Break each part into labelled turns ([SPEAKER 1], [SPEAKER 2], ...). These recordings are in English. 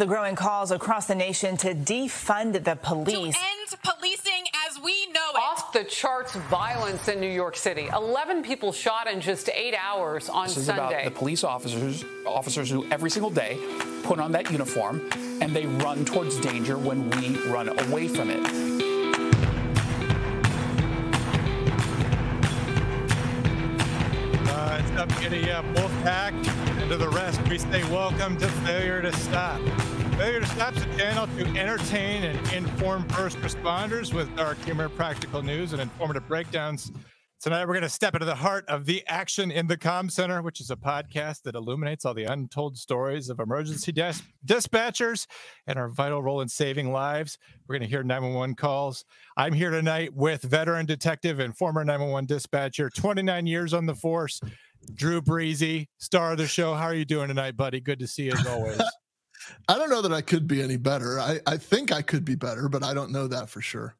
[SPEAKER 1] The growing calls across the nation to defund the police.
[SPEAKER 2] To end policing as we know it.
[SPEAKER 3] Off the charts violence in New York City. 11 people shot in just eight hours on Sunday.
[SPEAKER 4] this is
[SPEAKER 3] Sunday.
[SPEAKER 4] about the police officers, officers who every single day put on that uniform and they run towards danger when we run away from it.
[SPEAKER 5] Uh, up, giddy up, uh, Wolfpack. And to the rest, we say welcome to Failure to Stop. Failure to Stop is a channel to entertain and inform first responders with dark humor, practical news, and informative breakdowns. Tonight, we're going to step into the heart of the action in the Comm Center, which is a podcast that illuminates all the untold stories of emergency des- dispatchers and our vital role in saving lives. We're going to hear 911 calls. I'm here tonight with veteran detective and former 911 dispatcher, 29 years on the force, Drew Breezy, star of the show. How are you doing tonight, buddy? Good to see you as always.
[SPEAKER 6] I don't know that I could be any better. I, I think I could be better, but I don't know that for sure.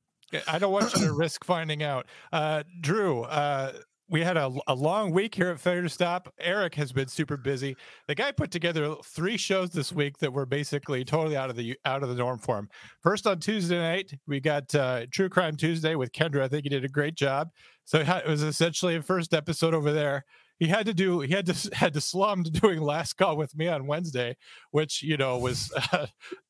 [SPEAKER 5] I don't want you to risk finding out. Uh, Drew, uh, we had a, a long week here at Failure to Stop. Eric has been super busy. The guy put together three shows this week that were basically totally out of the out of the norm for him. First on Tuesday night, we got uh, True Crime Tuesday with Kendra. I think he did a great job. So it was essentially a first episode over there he had to do he had to had to slum to doing last call with me on Wednesday, which you know was uh,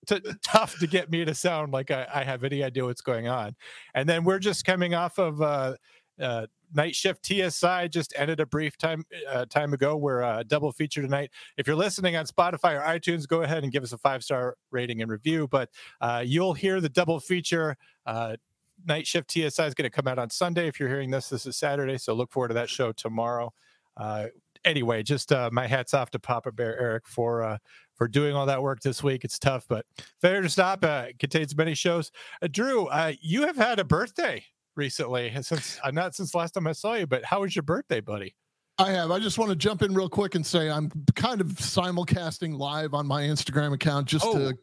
[SPEAKER 5] t- tough to get me to sound like I, I, have any idea what's going on. And then we're just coming off of uh, uh, night shift TSI just ended a brief time uh, time ago. We're uh, double feature tonight. If you're listening on Spotify or iTunes, go ahead and give us a five star rating and review. But uh, you'll hear the double feature. Uh, night shift TSI is going to come out on Sunday. If you're hearing this, this is Saturday, so look forward to that show tomorrow anyway, just uh, my hats off to Papa Bear Eric for uh, for doing all that work this week. It's tough, but Failure to Stop. Uh, contains many shows. Uh, Drew, uh, you have had a birthday recently since uh, not since last time I saw you, but how was your birthday, buddy?
[SPEAKER 6] I have. I just want to jump in real quick and say I'm kind of simulcasting live on my Instagram account just oh. to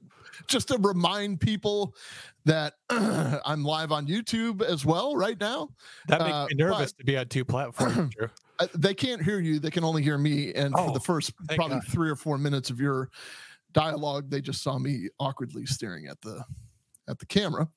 [SPEAKER 6] just to remind people that I'm live on YouTube as well right now.
[SPEAKER 5] That makes uh, me nervous to be on two platforms. Drew.
[SPEAKER 6] they can't hear you; they can only hear me. And oh, for the oh, first probably God. three or four minutes of your dialogue, they just saw me awkwardly staring at the at the camera.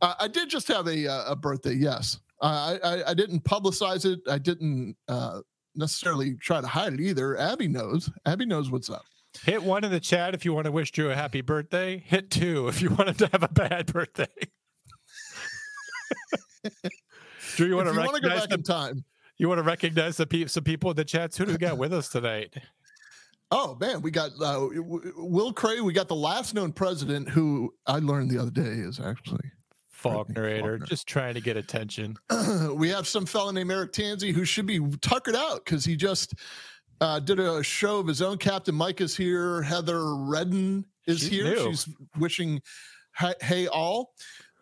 [SPEAKER 6] Uh, I did just have a uh, a birthday. Yes, uh, I, I didn't publicize it. I didn't uh, necessarily try to hide it either. Abby knows. Abby knows what's up.
[SPEAKER 5] Hit one in the chat if you want to wish Drew a happy birthday. Hit two if you want him to have a bad birthday. Drew, you want to,
[SPEAKER 6] want to go back the, in time?
[SPEAKER 5] You want to recognize the pe- some people in the chats? Who do we got with us tonight?
[SPEAKER 6] Oh man, we got uh, Will Cray. We got the last known president, who I learned the other day is actually
[SPEAKER 5] Faulkner Faulkner. just trying to get attention.
[SPEAKER 6] we have some fellow named Eric Tanzi who should be tuckered out because he just uh, did a show of his own. Captain Mike is here. Heather Redden is She's here. New. She's wishing hey all.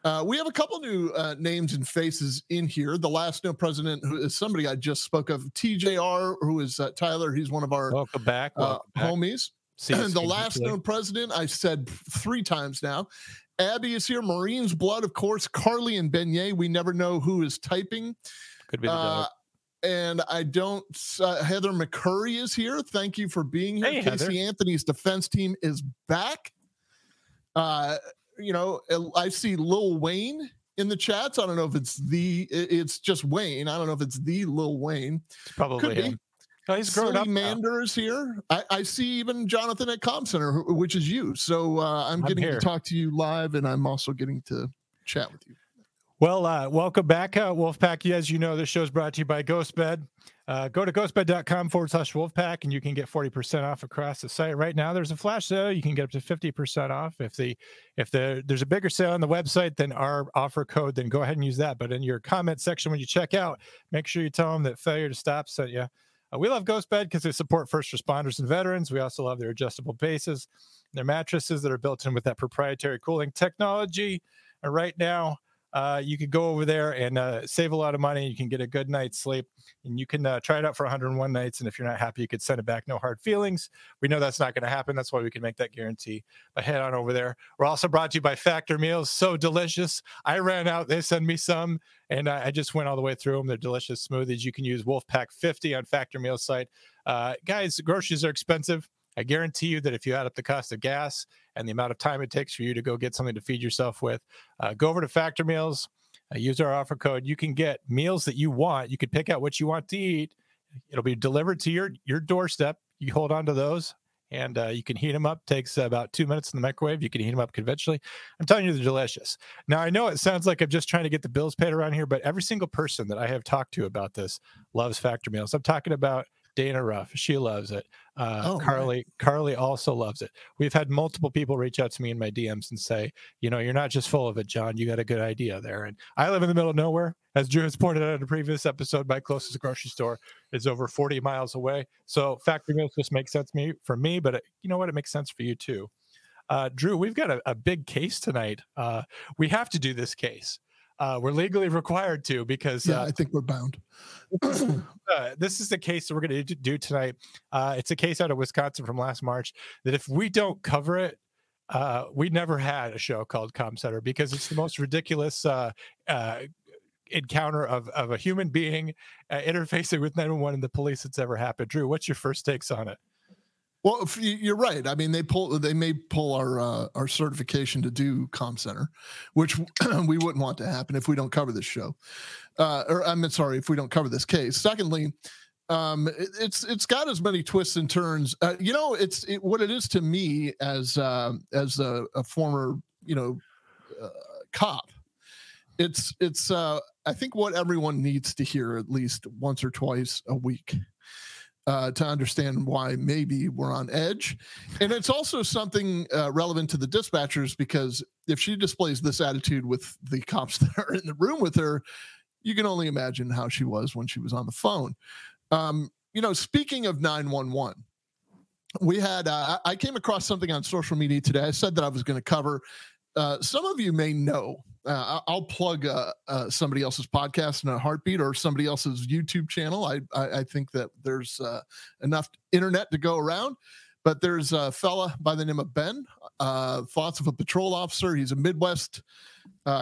[SPEAKER 6] Uh, we have a couple new uh, names and faces in here. The last known president, who is somebody I just spoke of, TJR, who is uh, Tyler. He's one of our
[SPEAKER 5] welcome back, uh, welcome back.
[SPEAKER 6] homies. and the last known president, I said three times now. Abby is here. Marine's blood, of course. Carly and Beignet. We never know who is typing.
[SPEAKER 5] Could be the uh, dog
[SPEAKER 6] and I don't. Uh, Heather McCurry is here. Thank you for being here. Hey, Casey Heather. Anthony's defense team is back. Uh, you know, I see Lil Wayne in the chats. I don't know if it's the. It's just Wayne. I don't know if it's the Lil Wayne.
[SPEAKER 5] It's probably Could him. Be.
[SPEAKER 6] He's grown Silly up. Mander is here. I, I, see even Jonathan at Comm Center, which is you. So uh, I'm, I'm getting here. to talk to you live, and I'm also getting to chat with you.
[SPEAKER 5] Well, uh, welcome back, uh, Wolfpack. As you know, this show is brought to you by GhostBed. Uh, go to ghostbed.com forward slash Wolfpack and you can get 40% off across the site. Right now, there's a flash sale. You can get up to 50% off. If the if the there's a bigger sale on the website than our offer code, then go ahead and use that. But in your comment section when you check out, make sure you tell them that Failure to Stop sent you. Uh, we love GhostBed because they support first responders and veterans. We also love their adjustable bases, their mattresses that are built in with that proprietary cooling technology. And right now, uh, you could go over there and uh, save a lot of money. You can get a good night's sleep, and you can uh, try it out for 101 nights. And if you're not happy, you could send it back. No hard feelings. We know that's not going to happen. That's why we can make that guarantee. But head on over there. We're also brought to you by Factor Meals. So delicious. I ran out. They send me some, and I just went all the way through them. They're delicious smoothies. You can use Wolfpack 50 on Factor Meals site. Uh, guys, groceries are expensive. I guarantee you that if you add up the cost of gas and the amount of time it takes for you to go get something to feed yourself with, uh, go over to Factor Meals, uh, use our offer code. You can get meals that you want. You can pick out what you want to eat. It'll be delivered to your your doorstep. You hold on to those and uh, you can heat them up. Takes about two minutes in the microwave. You can heat them up conventionally. I'm telling you, they're delicious. Now I know it sounds like I'm just trying to get the bills paid around here, but every single person that I have talked to about this loves Factor Meals. I'm talking about Dana Ruff, she loves it. Uh, oh, Carly, right. Carly also loves it. We've had multiple people reach out to me in my DMs and say, you know, you're not just full of it, John. You got a good idea there. And I live in the middle of nowhere, as Drew has pointed out in a previous episode. My closest grocery store is over 40 miles away, so Factor Meals just makes sense me for me. But it, you know what? It makes sense for you too. Uh, Drew, we've got a, a big case tonight. Uh, we have to do this case. Uh, we're legally required to because
[SPEAKER 6] yeah, uh, I think we're bound.
[SPEAKER 5] uh, this is the case that we're going to do tonight. Uh, it's a case out of Wisconsin from last March that if we don't cover it, uh, we never had a show called Comm Center because it's the most ridiculous uh, encounter of, of a human being interfacing with 911 and the police that's ever happened. Drew, what's your first takes on it?
[SPEAKER 6] Well, you're right. I mean, they pull they may pull our uh, our certification to do comm center, which we wouldn't want to happen if we don't cover this show. Uh, or I'm sorry, if we don't cover this case. Secondly, um, it, it's it's got as many twists and turns. Uh, you know, it's it, what it is to me as uh, as a, a former you know uh, cop. It's it's uh, I think what everyone needs to hear at least once or twice a week uh, to understand why maybe we're on edge. And it's also something uh, relevant to the dispatchers because if she displays this attitude with the cops that are in the room with her, you can only imagine how she was when she was on the phone. Um, you know, speaking of 911, we had, uh, I came across something on social media today. I said that I was going to cover. Uh, some of you may know uh, I'll plug uh, uh, somebody else's podcast in a heartbeat or somebody else's YouTube channel. I I, I think that there's uh, enough internet to go around. But there's a fella by the name of Ben, thoughts of a patrol officer. He's a Midwest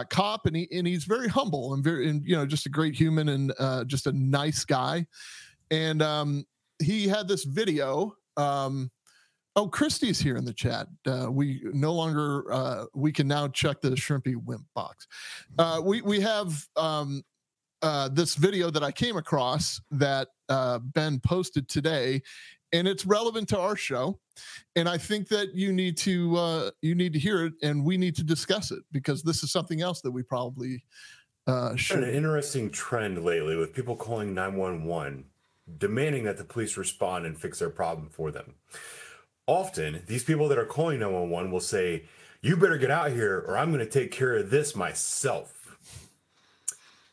[SPEAKER 6] cop, and he and he's very humble and very and you know just a great human and just a nice guy. And um, he had this video. Um, Oh, Christy's here in the chat. Uh, we no longer uh, we can now check the shrimpy wimp box. Uh, we we have um, uh, this video that I came across that uh, Ben posted today, and it's relevant to our show. And I think that you need to uh, you need to hear it, and we need to discuss it because this is something else that we probably uh, should.
[SPEAKER 7] An interesting trend lately with people calling nine one one, demanding that the police respond and fix their problem for them often these people that are calling 911 will say, You better get out here or I'm going to take care of this myself.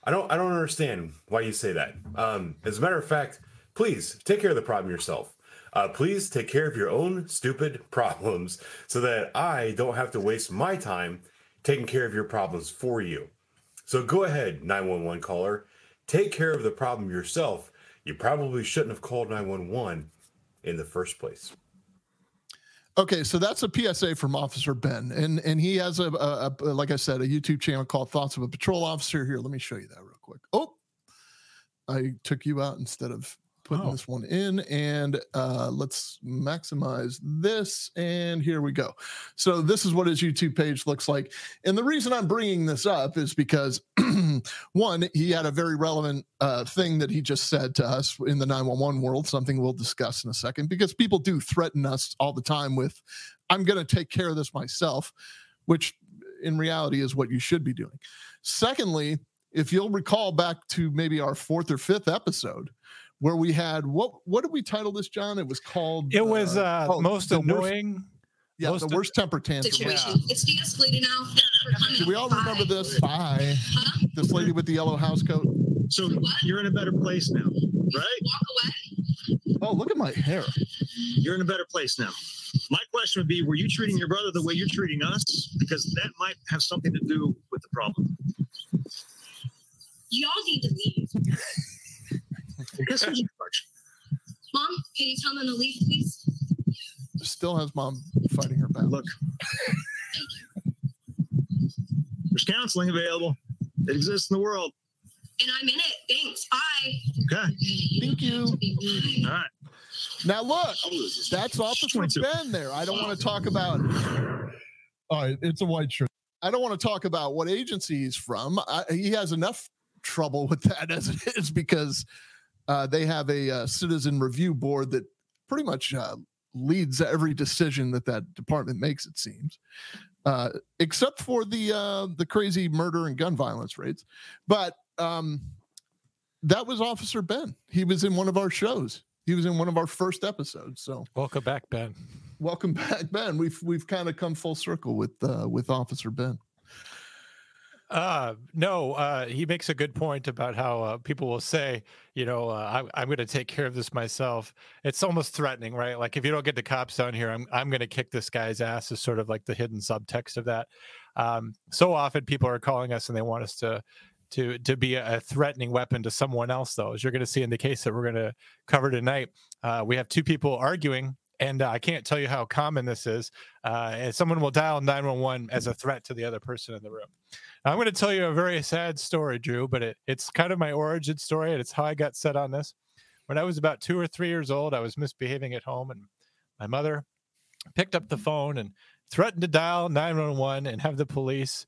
[SPEAKER 7] I don't I don't understand why you say that. Um, as a matter of fact, please take care of the problem yourself. Uh, please take care of your own stupid problems so that I don't have to waste my time taking care of your problems for you. So go ahead, 911 caller. Take care of the problem yourself. You probably shouldn't have called 911 in the first place.
[SPEAKER 6] Okay, so that's a PSA from Officer Ben, and and he has a, a, a, like I said, a YouTube channel called Thoughts of a Patrol Officer. Here, let me show you that real quick. Oh, I took you out instead of putting oh. this one in and uh, let's maximize this and here we go so this is what his youtube page looks like and the reason i'm bringing this up is because one he had a very relevant uh, thing that he just said to us in the 911 world something we'll discuss in a second because people do threaten us all the time with i'm going to take care of this myself which in reality is what you should be doing secondly if you'll recall back to maybe our fourth or fifth episode where we had what what did we title this, John? It was called.
[SPEAKER 5] It was uh, uh oh, most annoying.
[SPEAKER 6] Worst, yeah, most the worst temper tantrum.
[SPEAKER 8] Situation. Yeah. It's de-escalated now.
[SPEAKER 6] Do we all Bye. remember this? Bye. Huh? This lady with the yellow house coat.
[SPEAKER 9] So what? you're in a better place now, right?
[SPEAKER 8] Walk away.
[SPEAKER 6] Oh, look at my hair.
[SPEAKER 9] You're in a better place now. My question would be: Were you treating your brother the way you're treating us? Because that might have something to do with the problem.
[SPEAKER 8] Y'all need to leave.
[SPEAKER 9] Guess who's in charge?
[SPEAKER 8] Mom, can you tell them to leave, please?
[SPEAKER 6] Still has mom fighting her battle.
[SPEAKER 9] Look, there's counseling available. It exists in the world.
[SPEAKER 8] And I'm in it. Thanks. Bye.
[SPEAKER 9] Okay.
[SPEAKER 6] Thank you.
[SPEAKER 9] All right.
[SPEAKER 6] Now look, that's Officer Ben there. I don't want to talk about. All right, it's a white shirt. I don't want to talk about what agency he's from. I, he has enough trouble with that as it is because uh, they have a uh, citizen review board that pretty much uh, leads every decision that that department makes. It seems, uh, except for the uh, the crazy murder and gun violence rates. But um, that was Officer Ben. He was in one of our shows. He was in one of our first episodes. So
[SPEAKER 5] welcome back, Ben.
[SPEAKER 6] Welcome back, Ben. We've we've kind of come full circle with uh, with Officer Ben.
[SPEAKER 5] Uh, no, uh, he makes a good point about how uh, people will say, you know, uh, I, am going to take care of this myself. It's almost threatening, right? Like if you don't get the cops down here, I'm I'm going to kick this guy's ass. Is sort of like the hidden subtext of that. Um, so often people are calling us and they want us to to to be a threatening weapon to someone else. Though, as you're going to see in the case that we're going to cover tonight, uh, we have two people arguing and uh, I can't tell you how common this is. Uh, and someone will dial 911 as a threat to the other person in the room. Now, I'm going to tell you a very sad story, Drew, but it, it's kind of my origin story, and it's how I got set on this. When I was about two or three years old, I was misbehaving at home, and my mother picked up the phone and threatened to dial 911 and have the police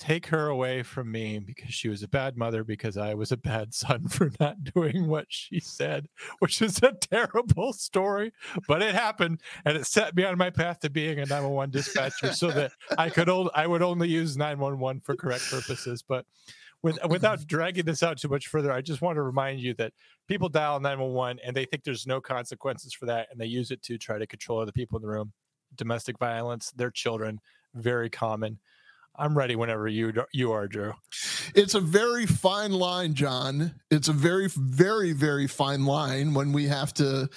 [SPEAKER 5] take her away from me because she was a bad mother because I was a bad son for not doing what she said, which is a terrible story, but it happened and it set me on my path to being a 911 dispatcher so that I could old, I would only use 911 for correct purposes, but with, without dragging this out too much further, I just want to remind you that people dial 911 and they think there's no consequences for that and they use it to try to control other people in the room. Domestic violence, their children, very common. I'm ready whenever you you are, Drew.
[SPEAKER 6] It's a very fine line, John. It's a very, very, very fine line when we have to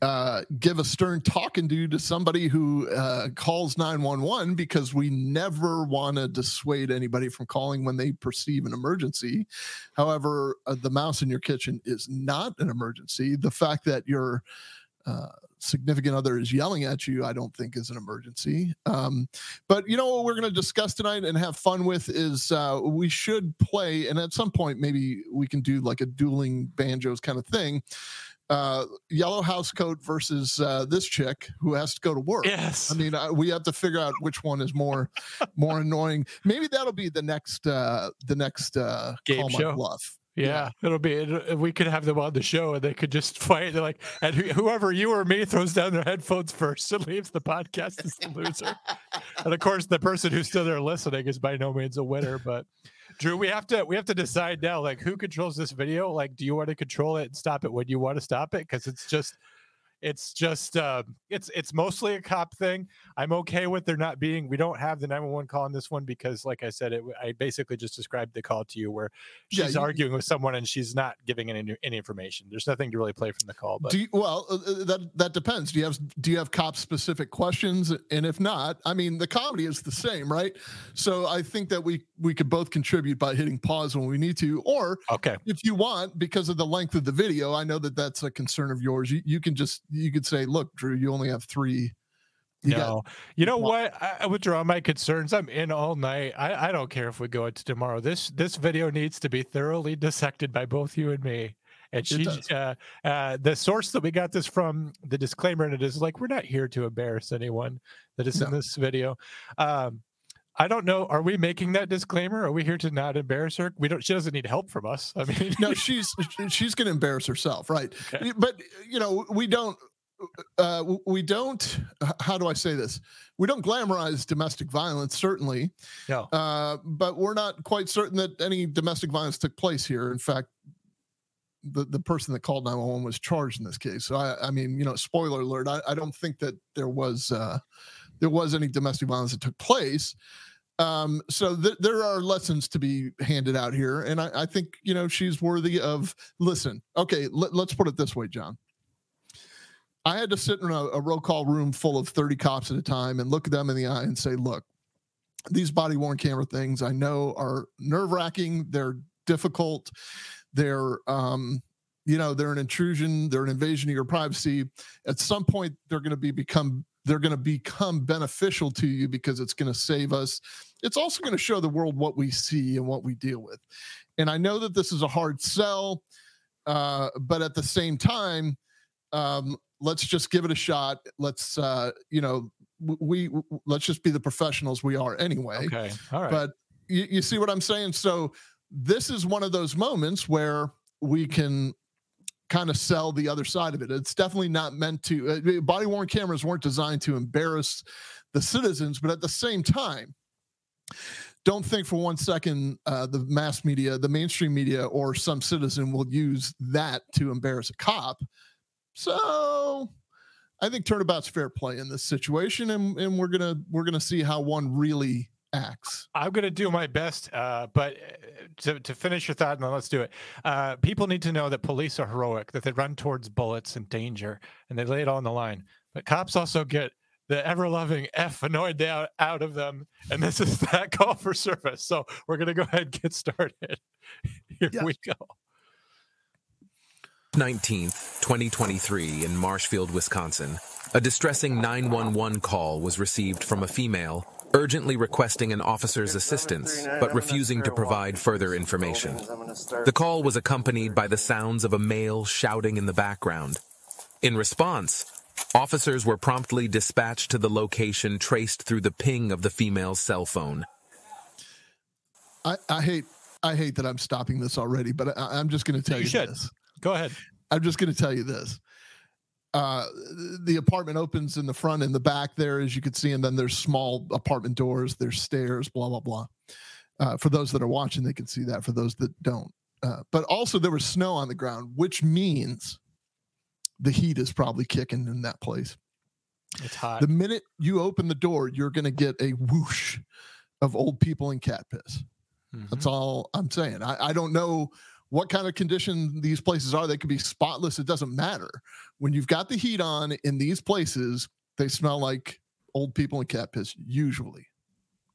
[SPEAKER 6] uh, give a stern talking to to somebody who uh, calls 911 because we never want to dissuade anybody from calling when they perceive an emergency. However, uh, the mouse in your kitchen is not an emergency. The fact that you're uh, significant other is yelling at you, I don't think is an emergency. Um, but you know what we're going to discuss tonight and have fun with is uh, we should play, and at some point maybe we can do like a dueling banjos kind of thing. Uh, yellow house coat versus uh, this chick who has to go to work.
[SPEAKER 5] Yes,
[SPEAKER 6] I mean uh, we have to figure out which one is more more annoying. Maybe that'll be the next uh, the next uh,
[SPEAKER 5] game show.
[SPEAKER 6] bluff.
[SPEAKER 5] Yeah, it'll be. It, uh, we could have them on the show, and they could just fight. They're like, and whoever you or me throws down their headphones first and leaves the podcast is the loser. and of course, the person who's still there listening is by no means a winner. But Drew, we have to we have to decide now. Like, who controls this video? Like, do you want to control it and stop it when you want to stop it? Because it's just it's just uh, it's it's mostly a cop thing. I'm okay with there not being. We don't have the 911 call on this one because, like I said, it, I basically just described the call to you where she's yeah, you, arguing with someone and she's not giving any any information. There's nothing to really play from the call. But
[SPEAKER 6] you, well, uh, uh, that that depends. Do you have do you have cop specific questions? And if not, I mean, the comedy is the same, right? So I think that we we could both contribute by hitting pause when we need to, or
[SPEAKER 5] okay,
[SPEAKER 6] if you want, because of the length of the video, I know that that's a concern of yours. You you can just you could say, look, Drew, you only have three.
[SPEAKER 5] You no, you know what? I, withdraw my concerns. I'm in all night. I, I don't care if we go into tomorrow. This this video needs to be thoroughly dissected by both you and me. And she, uh, uh, the source that we got this from, the disclaimer in it is like, we're not here to embarrass anyone that is no. in this video. Um, I don't know. Are we making that disclaimer? Are we here to not embarrass her? We don't. She doesn't need help from us. I mean,
[SPEAKER 6] no, she's she's going to embarrass herself, right? Okay. But you know, we don't. Uh, we don't. How do I say this? We don't glamorize domestic violence, certainly.
[SPEAKER 5] No.
[SPEAKER 6] Uh, but we're not quite certain that any domestic violence took place here. In fact, the, the person that called 911 was charged in this case. So I, I mean, you know, spoiler alert. I, I don't think that there was uh, there was any domestic violence that took place. Um, so th- there are lessons to be handed out here, and I, I think you know she's worthy of. Listen, okay, let, us put it this way, John. I had to sit in a, a roll call room full of thirty cops at a time and look at them in the eye and say, "Look, these body worn camera things I know are nerve wracking. They're difficult. They're um, you know they're an intrusion. They're an invasion of your privacy. At some point, they're going to be become they're going to become beneficial to you because it's going to save us. It's also going to show the world what we see and what we deal with. And I know that this is a hard sell, uh, but at the same time, um, let's just give it a shot. Let's, uh, you know, we, we let's just be the professionals we are anyway.
[SPEAKER 5] Okay. All right.
[SPEAKER 6] But you, you see what I'm saying? So this is one of those moments where we can kind of sell the other side of it. It's definitely not meant to. Uh, body worn cameras weren't designed to embarrass the citizens, but at the same time, don't think for one second uh, the mass media, the mainstream media, or some citizen will use that to embarrass a cop. So I think turnabout's fair play in this situation, and, and we're gonna we're gonna see how one really acts.
[SPEAKER 5] I'm going to do my best, uh, but uh, to, to finish your thought, and then let's do it. Uh, people need to know that police are heroic, that they run towards bullets and danger, and they lay it all on the line. But cops also get the ever loving F annoyed out, out of them. And this is that call for service. So we're going to go ahead and get started. Here yeah. we go.
[SPEAKER 10] 19th, 2023, in Marshfield, Wisconsin, a distressing 911 call was received from a female urgently requesting an officer's assistance, but refusing to provide further information. The call was accompanied by the sounds of a male shouting in the background. In response, Officers were promptly dispatched to the location traced through the ping of the female's cell phone.
[SPEAKER 6] I, I hate I hate that I'm stopping this already, but I, am just going to tell you,
[SPEAKER 5] you should.
[SPEAKER 6] this.
[SPEAKER 5] Go ahead.
[SPEAKER 6] I'm just going to tell you this. Uh, the apartment opens in the front and the back there, as you can see, and then there's small apartment doors, there's stairs, blah blah blah. Uh, for those that are watching, they can see that. For those that don't, uh, but also there was snow on the ground, which means the heat is probably kicking in that place.
[SPEAKER 5] It's hot.
[SPEAKER 6] The minute you open the door, you're going to get a whoosh of old people in cat piss. Mm-hmm. That's all I'm saying. I, I don't know what kind of condition these places are. They could be spotless. It doesn't matter. When you've got the heat on in these places, they smell like old people in cat piss, usually.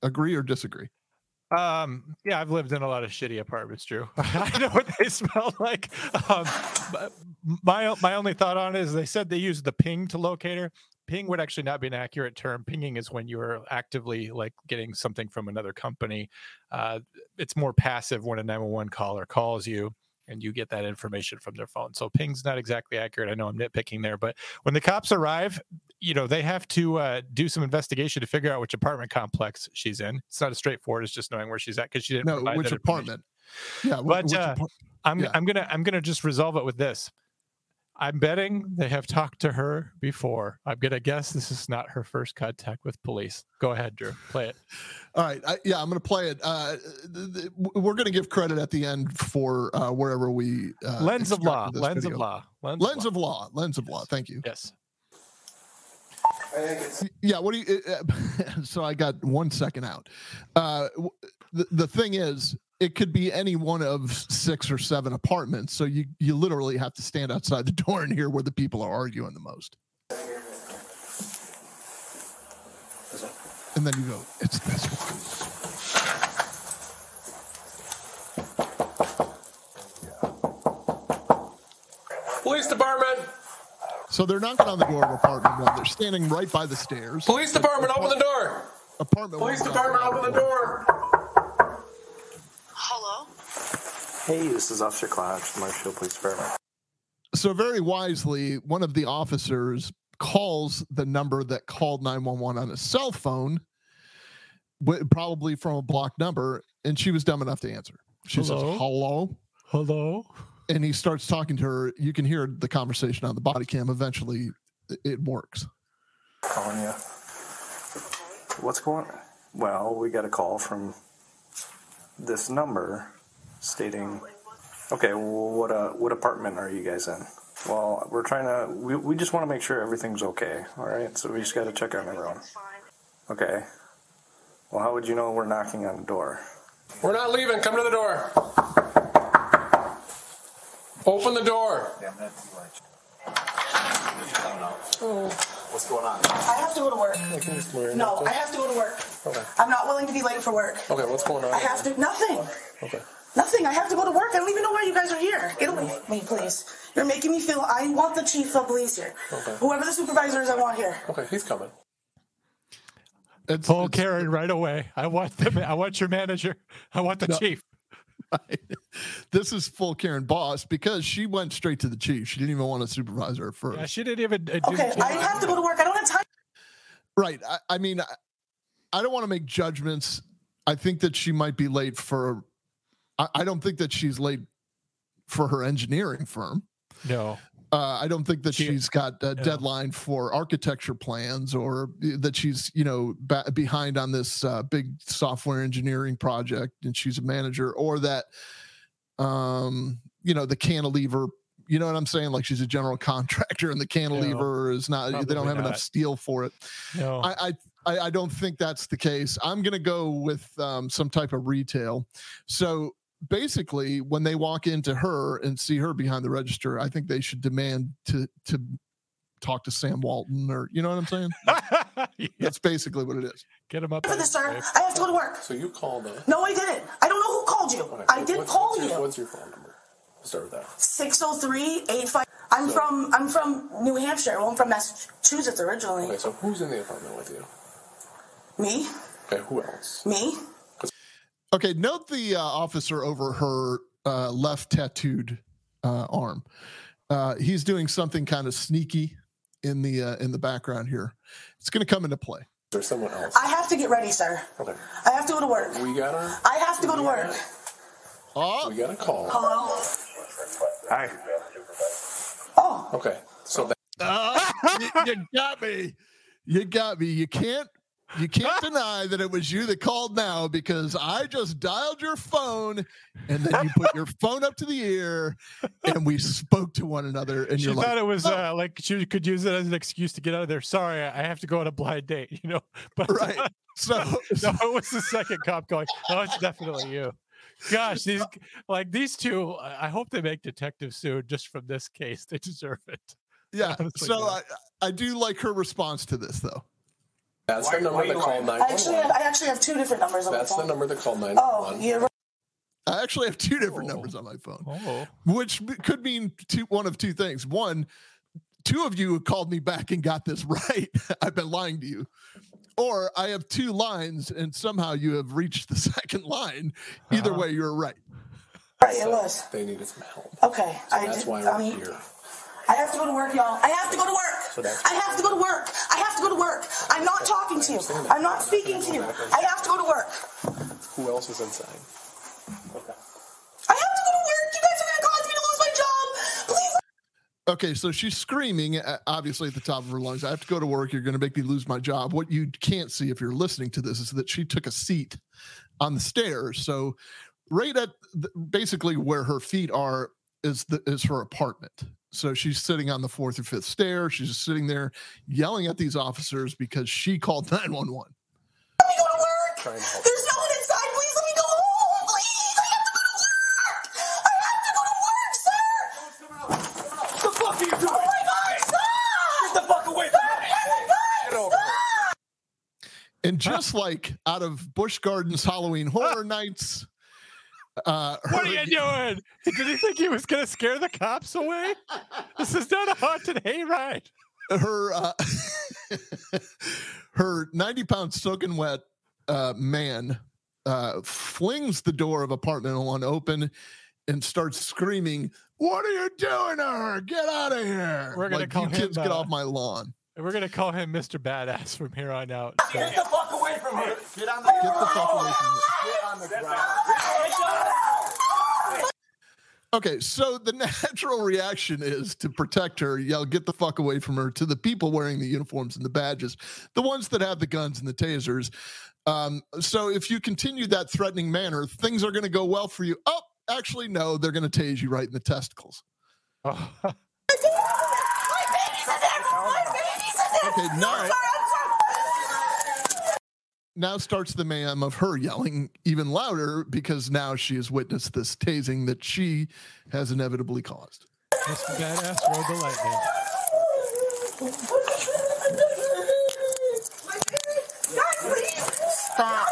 [SPEAKER 6] Agree or disagree?
[SPEAKER 5] Um, yeah, I've lived in a lot of shitty apartments, Drew. I know what they smell like. Um, my my only thought on it is they said they used the ping to locate her. Ping would actually not be an accurate term. Pinging is when you are actively like getting something from another company. Uh, it's more passive when a 911 caller calls you and you get that information from their phone. So ping's not exactly accurate. I know I'm nitpicking there, but when the cops arrive, you know, they have to uh, do some investigation to figure out which apartment complex she's in. It's not as straightforward as just knowing where she's at because she didn't
[SPEAKER 6] know which apartment.
[SPEAKER 5] Yeah, but uh, I'm yeah. I'm gonna I'm gonna just resolve it with this. I'm betting they have talked to her before. I'm gonna guess this is not her first contact with police. Go ahead, Drew. Play it.
[SPEAKER 6] All right. I, yeah, I'm gonna play it. Uh, th- th- we're gonna give credit at the end for uh, wherever we
[SPEAKER 5] uh, lens of law. Lens of law.
[SPEAKER 6] Lens, lens of, law. of law. Lens of law. Thank you.
[SPEAKER 5] Yes.
[SPEAKER 6] Yeah. What do you? Uh, so I got one second out. Uh, the the thing is, it could be any one of six or seven apartments. So you you literally have to stand outside the door and hear where the people are arguing the most. And then you go, it's this one.
[SPEAKER 11] Police department.
[SPEAKER 6] So they're knocking on the door of apartment one. They're standing right by the stairs.
[SPEAKER 11] Police department, open the door.
[SPEAKER 6] Apartment.
[SPEAKER 11] Police department, open the door.
[SPEAKER 12] Hey, this is Officer Clouch, Marshfield Police Department.
[SPEAKER 6] So, very wisely, one of the officers calls the number that called 911 on a cell phone, probably from a blocked number, and she was dumb enough to answer. She hello? says, Hello.
[SPEAKER 5] Hello.
[SPEAKER 6] And he starts talking to her. You can hear the conversation on the body cam. Eventually, it works.
[SPEAKER 12] Calling you. What's going on? Well, we got a call from this number stating, okay, well, what uh, what apartment are you guys in? Well, we're trying to. We, we just want to make sure everything's okay. All right, so we just got to check on everyone. Okay. Well, how would you know we're knocking on the door?
[SPEAKER 11] We're not leaving. Come to the door. Open the door.
[SPEAKER 12] Oh. What's going on?
[SPEAKER 13] I have to go to work. No, I have to go to work. Okay. I'm not willing to be late for work.
[SPEAKER 11] Okay, what's going on?
[SPEAKER 13] I have to. Nothing.
[SPEAKER 11] Okay.
[SPEAKER 13] Nothing. I have to go to work. I don't even know why you guys are here. Get away from me, please. You're making me feel. I want the chief of police here. Okay. Whoever the supervisor is, I want here.
[SPEAKER 11] Okay, he's coming.
[SPEAKER 5] It's, Pull it's, Karen right away. I want the I want your manager. I want the no, chief.
[SPEAKER 6] Right. This is full Karen Boss because she went straight to the chief. She didn't even want a supervisor at first.
[SPEAKER 5] Yeah, she didn't even. uh,
[SPEAKER 13] Okay, I have to go to work. I don't have time.
[SPEAKER 6] Right. I, I mean, I, I don't want to make judgments. I think that she might be late for. I, I don't think that she's late for her engineering firm.
[SPEAKER 5] No.
[SPEAKER 6] Uh, I don't think that
[SPEAKER 5] She-
[SPEAKER 6] she's got a
[SPEAKER 5] no.
[SPEAKER 6] deadline for architecture plans or that she's, you know, ba- behind on this uh, big software engineering project and she's a manager or that, um, you know, the cantilever, you know what I'm saying? Like she's a general contractor and the cantilever is not, they don't have enough steel for it.
[SPEAKER 5] No.
[SPEAKER 6] I, I I don't think that's the case. I'm gonna go with um, some type of retail. So basically, when they walk into her and see her behind the register, I think they should demand to to talk to Sam Walton or you know what I'm saying. That's basically what it is.
[SPEAKER 5] Get him up.
[SPEAKER 13] For this, sir, I have to go to work.
[SPEAKER 11] So you called us.
[SPEAKER 13] No, I didn't. I don't know who called you.
[SPEAKER 11] Okay,
[SPEAKER 13] I did
[SPEAKER 11] what's-
[SPEAKER 13] call
[SPEAKER 11] what's your-
[SPEAKER 13] you.
[SPEAKER 11] What's your phone number? Start with that.
[SPEAKER 13] 603 85. I'm from I'm from New Hampshire. Well, I'm from Massachusetts originally.
[SPEAKER 11] Okay, so who's in the apartment with you?
[SPEAKER 13] Me?
[SPEAKER 11] Okay, who else?
[SPEAKER 13] Me?
[SPEAKER 6] Okay, note the uh, officer over her uh, left tattooed uh, arm. Uh, he's doing something kind of sneaky in the uh, in the background here. It's going to come into play.
[SPEAKER 11] There's someone else.
[SPEAKER 13] I have to get ready, sir.
[SPEAKER 11] Okay.
[SPEAKER 13] I have to go to work.
[SPEAKER 11] We got our.
[SPEAKER 13] I have to go to work.
[SPEAKER 6] Oh,
[SPEAKER 11] We got a call.
[SPEAKER 13] Hello?
[SPEAKER 11] Hi.
[SPEAKER 13] Oh.
[SPEAKER 11] Okay. So that.
[SPEAKER 6] Ah, you, you got me. You got me. You can't you can't deny that it was you that called now because I just dialed your phone and then you put your phone up to the ear and we spoke to one another and
[SPEAKER 5] she
[SPEAKER 6] you're
[SPEAKER 5] thought
[SPEAKER 6] like,
[SPEAKER 5] it was
[SPEAKER 6] "Oh."
[SPEAKER 5] uh, like she could use it as an excuse to get out of there. Sorry, I have to go on a blind date. You know, but
[SPEAKER 6] Right. So-
[SPEAKER 5] no, it was the second cop going. Oh, it's definitely you. Gosh, these like these two. I hope they make detectives soon just from this case. They deserve it.
[SPEAKER 6] yeah.
[SPEAKER 5] Honestly,
[SPEAKER 6] So
[SPEAKER 5] yeah.
[SPEAKER 6] I, I do like her response to this though.
[SPEAKER 11] That's the number that called
[SPEAKER 13] I actually
[SPEAKER 11] 911.
[SPEAKER 13] I actually have two different numbers on my
[SPEAKER 11] That's the
[SPEAKER 13] phone.
[SPEAKER 11] number that called
[SPEAKER 13] Oh,
[SPEAKER 11] 911.
[SPEAKER 13] you're right.
[SPEAKER 6] I actually have two different numbers on my phone,
[SPEAKER 5] Oh,
[SPEAKER 6] which could mean two, one of two things. One, two of you called me back and got this right. I've been lying to you. Or I have two lines and somehow you have reached the second line. Either
[SPEAKER 5] Uh-huh.
[SPEAKER 6] way, you're right.
[SPEAKER 13] Right, it was.
[SPEAKER 11] They needed some help.
[SPEAKER 13] Okay. I
[SPEAKER 11] That's
[SPEAKER 13] did,
[SPEAKER 11] why
[SPEAKER 13] I
[SPEAKER 11] we're
[SPEAKER 13] mean,
[SPEAKER 11] here.
[SPEAKER 13] I have to go to work, y'all. I have to go to work.
[SPEAKER 11] So
[SPEAKER 13] I have to go to work. I have to go to work. I'm not talking to you. I'm not speaking to you. I have to go to work.
[SPEAKER 11] Who else is inside? Okay.
[SPEAKER 13] I have to go to work. You guys are gonna cause me to lose my job. Please.
[SPEAKER 6] Okay, so she's screaming, uh, obviously at the top of her lungs. I have to go to work. You're going to make me lose my job. What you can't see if you're listening to this is that she took a seat on the stairs. So, right at the, basically where her feet are is the is her apartment. So she's sitting on the fourth or fifth stair. She's just sitting there yelling at these officers because she called 911.
[SPEAKER 13] Let me go to work.
[SPEAKER 11] Try and help.
[SPEAKER 13] There's no one inside. Please let me go home. Please. I have to go to work. I have to go to work, sir.
[SPEAKER 11] The fuck are you doing?
[SPEAKER 13] Oh my God, stop.
[SPEAKER 11] Get the fuck away from me! Get over here.
[SPEAKER 6] And just like out of Busch Gardens Halloween Horror Nights, uh,
[SPEAKER 5] what are you doing? Did he think he was going to scare the cops away? This is not a haunted hayride.
[SPEAKER 6] her uh, her 90 pound soaking wet uh, man uh, flings the door of apartment one open and starts screaming what are you doing to her get out of here
[SPEAKER 5] We're gonna
[SPEAKER 6] like,
[SPEAKER 5] call
[SPEAKER 6] you kids
[SPEAKER 5] him,
[SPEAKER 6] get
[SPEAKER 5] uh,
[SPEAKER 6] off my lawn
[SPEAKER 5] we're going to call him Mr. Badass from here on out. So-
[SPEAKER 11] Get the fuck away from her! Get on the
[SPEAKER 6] get the fuck away from me
[SPEAKER 11] Get on the ground.
[SPEAKER 6] Okay so the natural reaction is to protect her yell get the fuck away from her to the people wearing the uniforms and the badges the ones that have the guns and the tasers. Um, so if you continue that threatening manner things are going to go well for you. Oh actually no they're going to tase you right in the testicles.
[SPEAKER 5] Oh,
[SPEAKER 13] My baby's in there. My baby's in there.
[SPEAKER 6] Okay,
[SPEAKER 13] I'm
[SPEAKER 6] now-
[SPEAKER 13] sorry, I'm sorry.
[SPEAKER 6] Now starts the mayhem of her yelling even louder because now she has witnessed this tasing that she has inevitably caused
[SPEAKER 5] Mr. Badass rode the lightning.
[SPEAKER 13] Stop.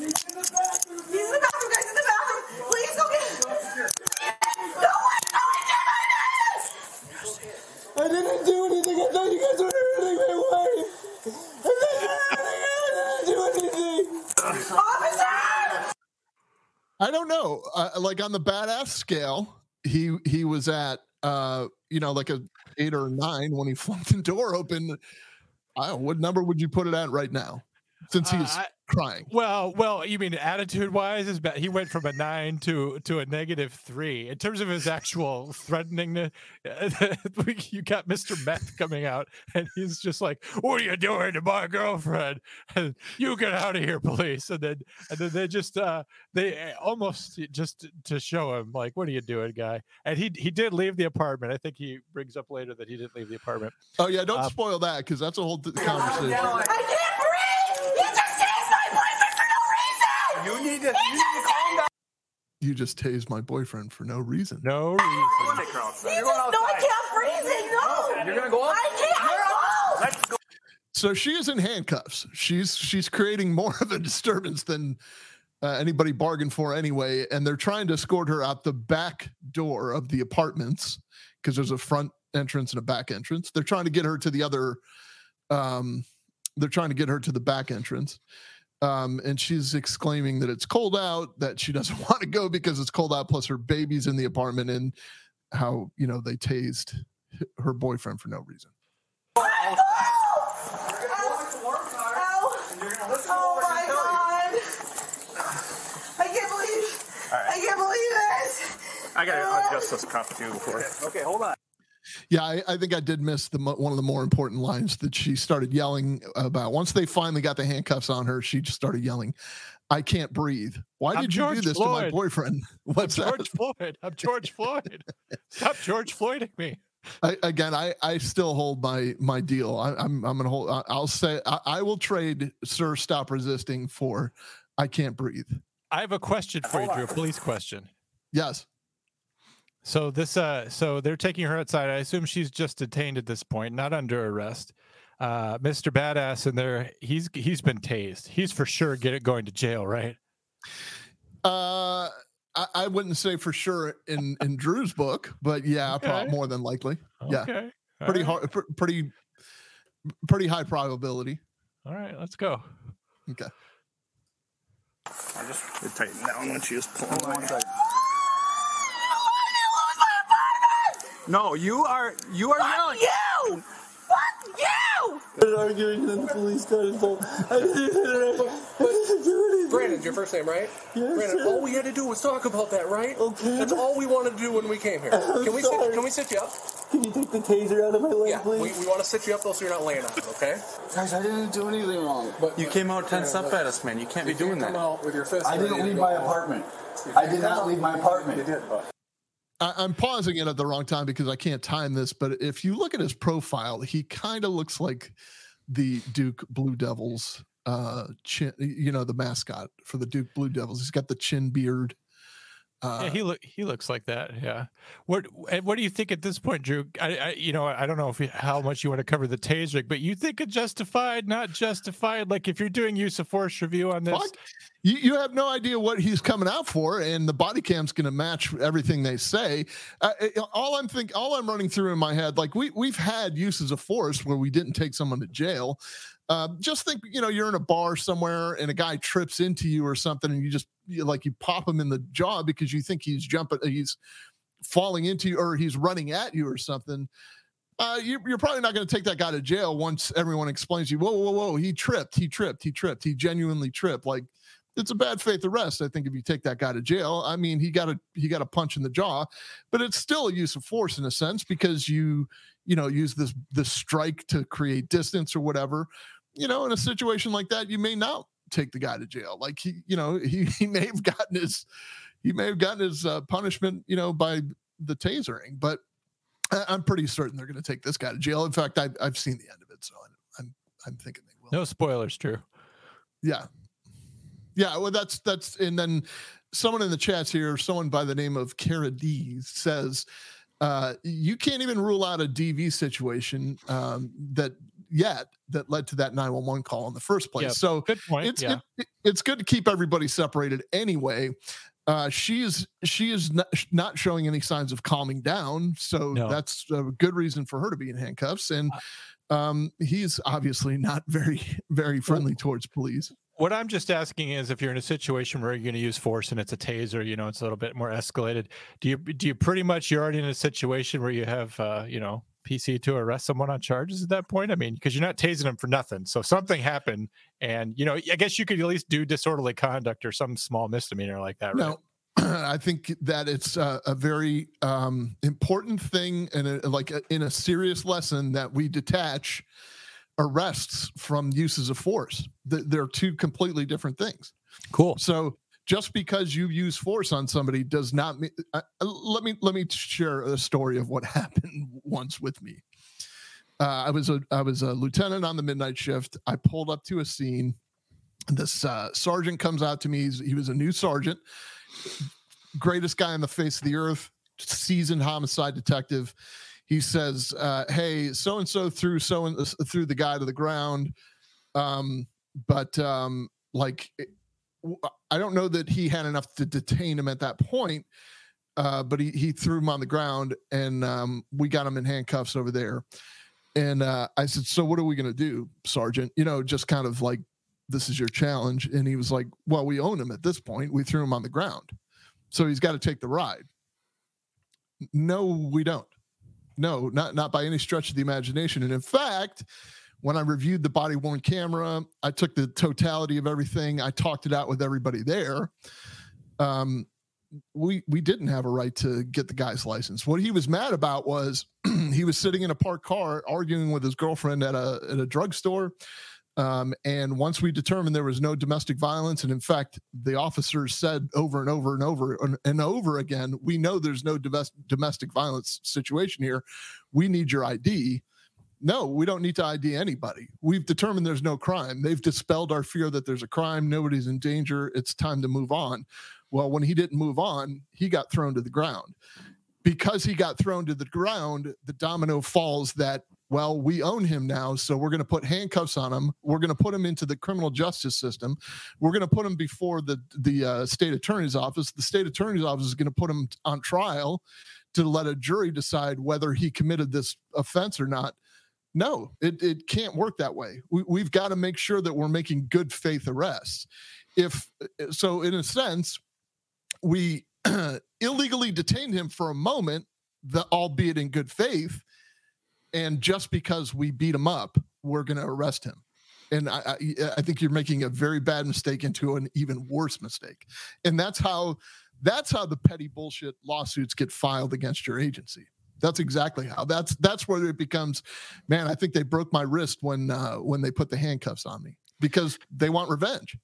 [SPEAKER 13] He's in the bathroom, guys, in the bathroom. Please go get him. No one, no one did my business.
[SPEAKER 14] I didn't do anything. I thought you guys were hurting my wife. I didn't do anything.
[SPEAKER 13] Officer!
[SPEAKER 6] I don't know. Uh, like on the badass scale, he he was at uh you know like a eight or nine when he flung the door open. I, what number would you put it at right now? Since he's
[SPEAKER 5] Uh,
[SPEAKER 6] crying.
[SPEAKER 5] Well, well, you mean attitude wise is bad. He went from a nine to to a negative three in terms of his actual threatening. To, you got Mister Meth coming out, and he's just like, "What are you doing to my girlfriend? And you get out of here, police!" And then and then they just uh they uh, almost just to show him like, "What are you doing, guy?" And he he did leave the apartment. I think he brings up later that he didn't leave the apartment.
[SPEAKER 6] Oh yeah, don't
[SPEAKER 5] Um,
[SPEAKER 6] spoil that because that's a whole th- conversation.
[SPEAKER 11] You need to, you need to calm down.
[SPEAKER 6] You just tased my boyfriend for no reason.
[SPEAKER 5] No reason.
[SPEAKER 11] You just, no, I can't breathe it, no!
[SPEAKER 15] You're gonna go up?
[SPEAKER 11] I can't,
[SPEAKER 15] Let's go.
[SPEAKER 6] So she is in handcuffs. She's she's creating more of a disturbance than uh, anybody bargained for anyway, and they're trying to escort her out the back door of the apartments because there's a front entrance and a back entrance. They're trying to get her to the other. Um, they're trying to get her to the back entrance. Um, and she's exclaiming that it's cold out, that she doesn't want to go because it's cold out, plus her baby's in the apartment, and how you know they tased her boyfriend for no reason.
[SPEAKER 11] Oh my god! I can't believe, I can't believe it!
[SPEAKER 15] I gotta adjust this cuff too before. Okay, hold on.
[SPEAKER 6] Yeah, I, I think I did miss the one of the more important lines that she started yelling about. Once they finally got the handcuffs on her, she just started yelling, "I can't breathe! Why
[SPEAKER 5] I'm
[SPEAKER 6] did you
[SPEAKER 5] George
[SPEAKER 6] do this to my boyfriend?" What's
[SPEAKER 5] I'm
[SPEAKER 6] that?
[SPEAKER 5] George Floyd. I'm George Floyd. Stop George Floyding me.
[SPEAKER 6] I, again, I I still hold my my deal. I, I'm I'm gonna hold. I, I'll say I, I will trade "Sir, Stop Resisting" for "I Can't Breathe."
[SPEAKER 5] I have a question for you, Drew. A police question.
[SPEAKER 6] Yes.
[SPEAKER 5] So this, uh, so they're taking her outside. I assume she's just detained at this point, not under arrest. Uh, Mr. Badass in there, he's he's been tased. He's for sure get it going to jail, right?
[SPEAKER 6] Uh, I, I wouldn't say for sure in in Drew's book, but yeah, prob-
[SPEAKER 5] Okay.
[SPEAKER 6] more than likely. Yeah,
[SPEAKER 5] Okay. All
[SPEAKER 6] pretty
[SPEAKER 5] right.
[SPEAKER 6] hard, pr- pretty pretty high probability.
[SPEAKER 5] All right, let's go.
[SPEAKER 6] Okay.
[SPEAKER 15] I just it tightened down when she was pulling No, you are you are yelling.
[SPEAKER 11] You! Fuck you!
[SPEAKER 14] Been arguing in the police got involved. I didn't do anything.
[SPEAKER 16] Brandon's your first name, right?
[SPEAKER 14] Yes,
[SPEAKER 16] Brandon,
[SPEAKER 14] sir.
[SPEAKER 16] all we had to do was talk about that, right?
[SPEAKER 14] Okay.
[SPEAKER 16] That's all we wanted to do when we came here.
[SPEAKER 14] I'm
[SPEAKER 16] Can we
[SPEAKER 14] sorry.
[SPEAKER 16] sit, can we sit you up?
[SPEAKER 14] Can you take the taser out of my leg,
[SPEAKER 16] Yeah,
[SPEAKER 14] please?
[SPEAKER 16] we, we want to sit you up though so you're not laying on it, okay?
[SPEAKER 14] Guys, I didn't do anything wrong.
[SPEAKER 16] But
[SPEAKER 15] You came out tense up at us, man. You can't be doing
[SPEAKER 16] Come
[SPEAKER 15] that.
[SPEAKER 16] out with your fist.
[SPEAKER 14] I didn't leave my apartment. I did not leave my apartment.
[SPEAKER 16] You did, but
[SPEAKER 6] I, I'm pausing it at the wrong time because I can't time this. But if you look at his profile, he kind of looks like the Duke Blue Devils. Uh, chin, you know, the mascot for the Duke Blue Devils. He's got the chin beard. Uh,
[SPEAKER 5] yeah, he look he looks like that. Yeah. What what do you think at this point, Drew? I, I you know I don't know if you, how much you want to cover the tasering, but you think it justified, not justified? Like if you're doing use of force review on this.
[SPEAKER 6] You, you have no idea what he's coming out for, and the body cam's going to match everything they say. Uh, it- all I'm think, all I'm running through in my head, like we we've had uses of force where we didn't take someone to jail. Uh, just think, you know, you're in a bar somewhere and a guy trips into you or something, and you just like you pop him in the jaw because you think he's jumping, he's falling into you or he's running at you or something. Uh, you, you're probably not going to take that guy to jail once everyone explains to you, whoa, whoa, whoa, he tripped, he tripped, he tripped, he genuinely tripped. Like it's a bad faith arrest. I think if you take that guy to jail, I mean, he got a he got a punch in the jaw, but it's still a use of force in a sense because you you know use this this strike to create distance or whatever. You know, in a situation like that, you may not take the guy to jail. Like he, you know, he he may have gotten his he may have gotten his uh, punishment, you know, by the tasering, but I- I'm pretty certain they're going to take this guy to jail. In fact, I've I've seen the end of it, so I'm I'm thinking they will.
[SPEAKER 5] no spoilers, Drew.
[SPEAKER 6] Yeah. Yeah, well that's that's and then someone in the chats here, someone by the name of Cara D says uh you can't even rule out a DV situation um that yet that led to that 911 call in the first place.
[SPEAKER 5] Yeah,
[SPEAKER 6] so
[SPEAKER 5] good point,
[SPEAKER 6] it's
[SPEAKER 5] yeah.
[SPEAKER 6] it- it's good to keep everybody separated anyway. Uh, she is she is not, not showing any signs of calming down, so
[SPEAKER 5] No.
[SPEAKER 6] that's a good reason for her to be in handcuffs. And um, he's obviously not very very friendly towards police.
[SPEAKER 5] what I'm just asking is if you're in a situation where you're going to use force and it's a taser, you know, it's a little bit more escalated. Do you do you pretty much you're already in a situation where you have uh, you know PC to arrest someone on charges at that point? I mean, because you're not tasing them for nothing. So something happened, and you know, I guess you could at least do disorderly conduct or some small misdemeanor like that, right?
[SPEAKER 6] No, I think that it's a, a very um, important thing and uh, like a, in a serious lesson that we detach arrests from uses of force. They're two completely different things.
[SPEAKER 5] Cool.
[SPEAKER 6] So just because you use force on somebody does not mean. Uh, let me let me share a story of what happened once with me. Uh, I was a I was a lieutenant on the midnight shift. I pulled up to a scene. This uh, sergeant comes out to me. He's, he was a new sergeant, greatest guy on the face of the earth, seasoned homicide detective. He says, uh, "Hey, so and so threw so and threw the guy to the ground, um, but um, like, I don't know that he had enough to detain him at that point." Uh, but he, he threw him on the ground and um, we got him in handcuffs over there. And uh, I said, So what are we going to do, Sergeant? You know, just kind of like, this is your challenge. And he was like, Well, we own him at this point. We threw him on the ground. So he's got to take the ride. No, we don't. No, not not by any stretch of the imagination. And in fact, when I reviewed the body worn camera, I took the totality of everything. I talked it out with everybody there. Um, we we didn't have a right to get the guy's license. What he was mad about was he was sitting in a parked car arguing with his girlfriend at a at a drugstore. Um, and once we determined there was no domestic violence, and in fact, the officers said over and over and over and, and over again, we know there's no domestic domestic violence situation here. We need your ID. No, we don't need to ID anybody. We've determined there's no crime. They've dispelled our fear that there's a crime. Nobody's in danger. It's time to move on. Well, when he didn't move on, he got thrown to the ground. Because he got thrown to the ground, the domino falls that, well, we own him now. So we're going to put handcuffs on him. We're going to put him into the criminal justice system. We're going to put him before the, the uh, state attorney's office. The state attorney's office is going to put him on trial to let a jury decide whether he committed this offense or not. No, it, it can't work that way. We, we've got to make sure that we're making good faith arrests. If so, in a sense, we illegally detained him for a moment, the, albeit in good faith. And just because we beat him up, we're going to arrest him. And I, I, I think you're making a very bad mistake into an even worse mistake. And that's how that's how the petty bullshit lawsuits get filed against your agency. That's exactly how. That's that's where it becomes, man. I think they broke my wrist when uh, when they put the handcuffs on me because they want revenge.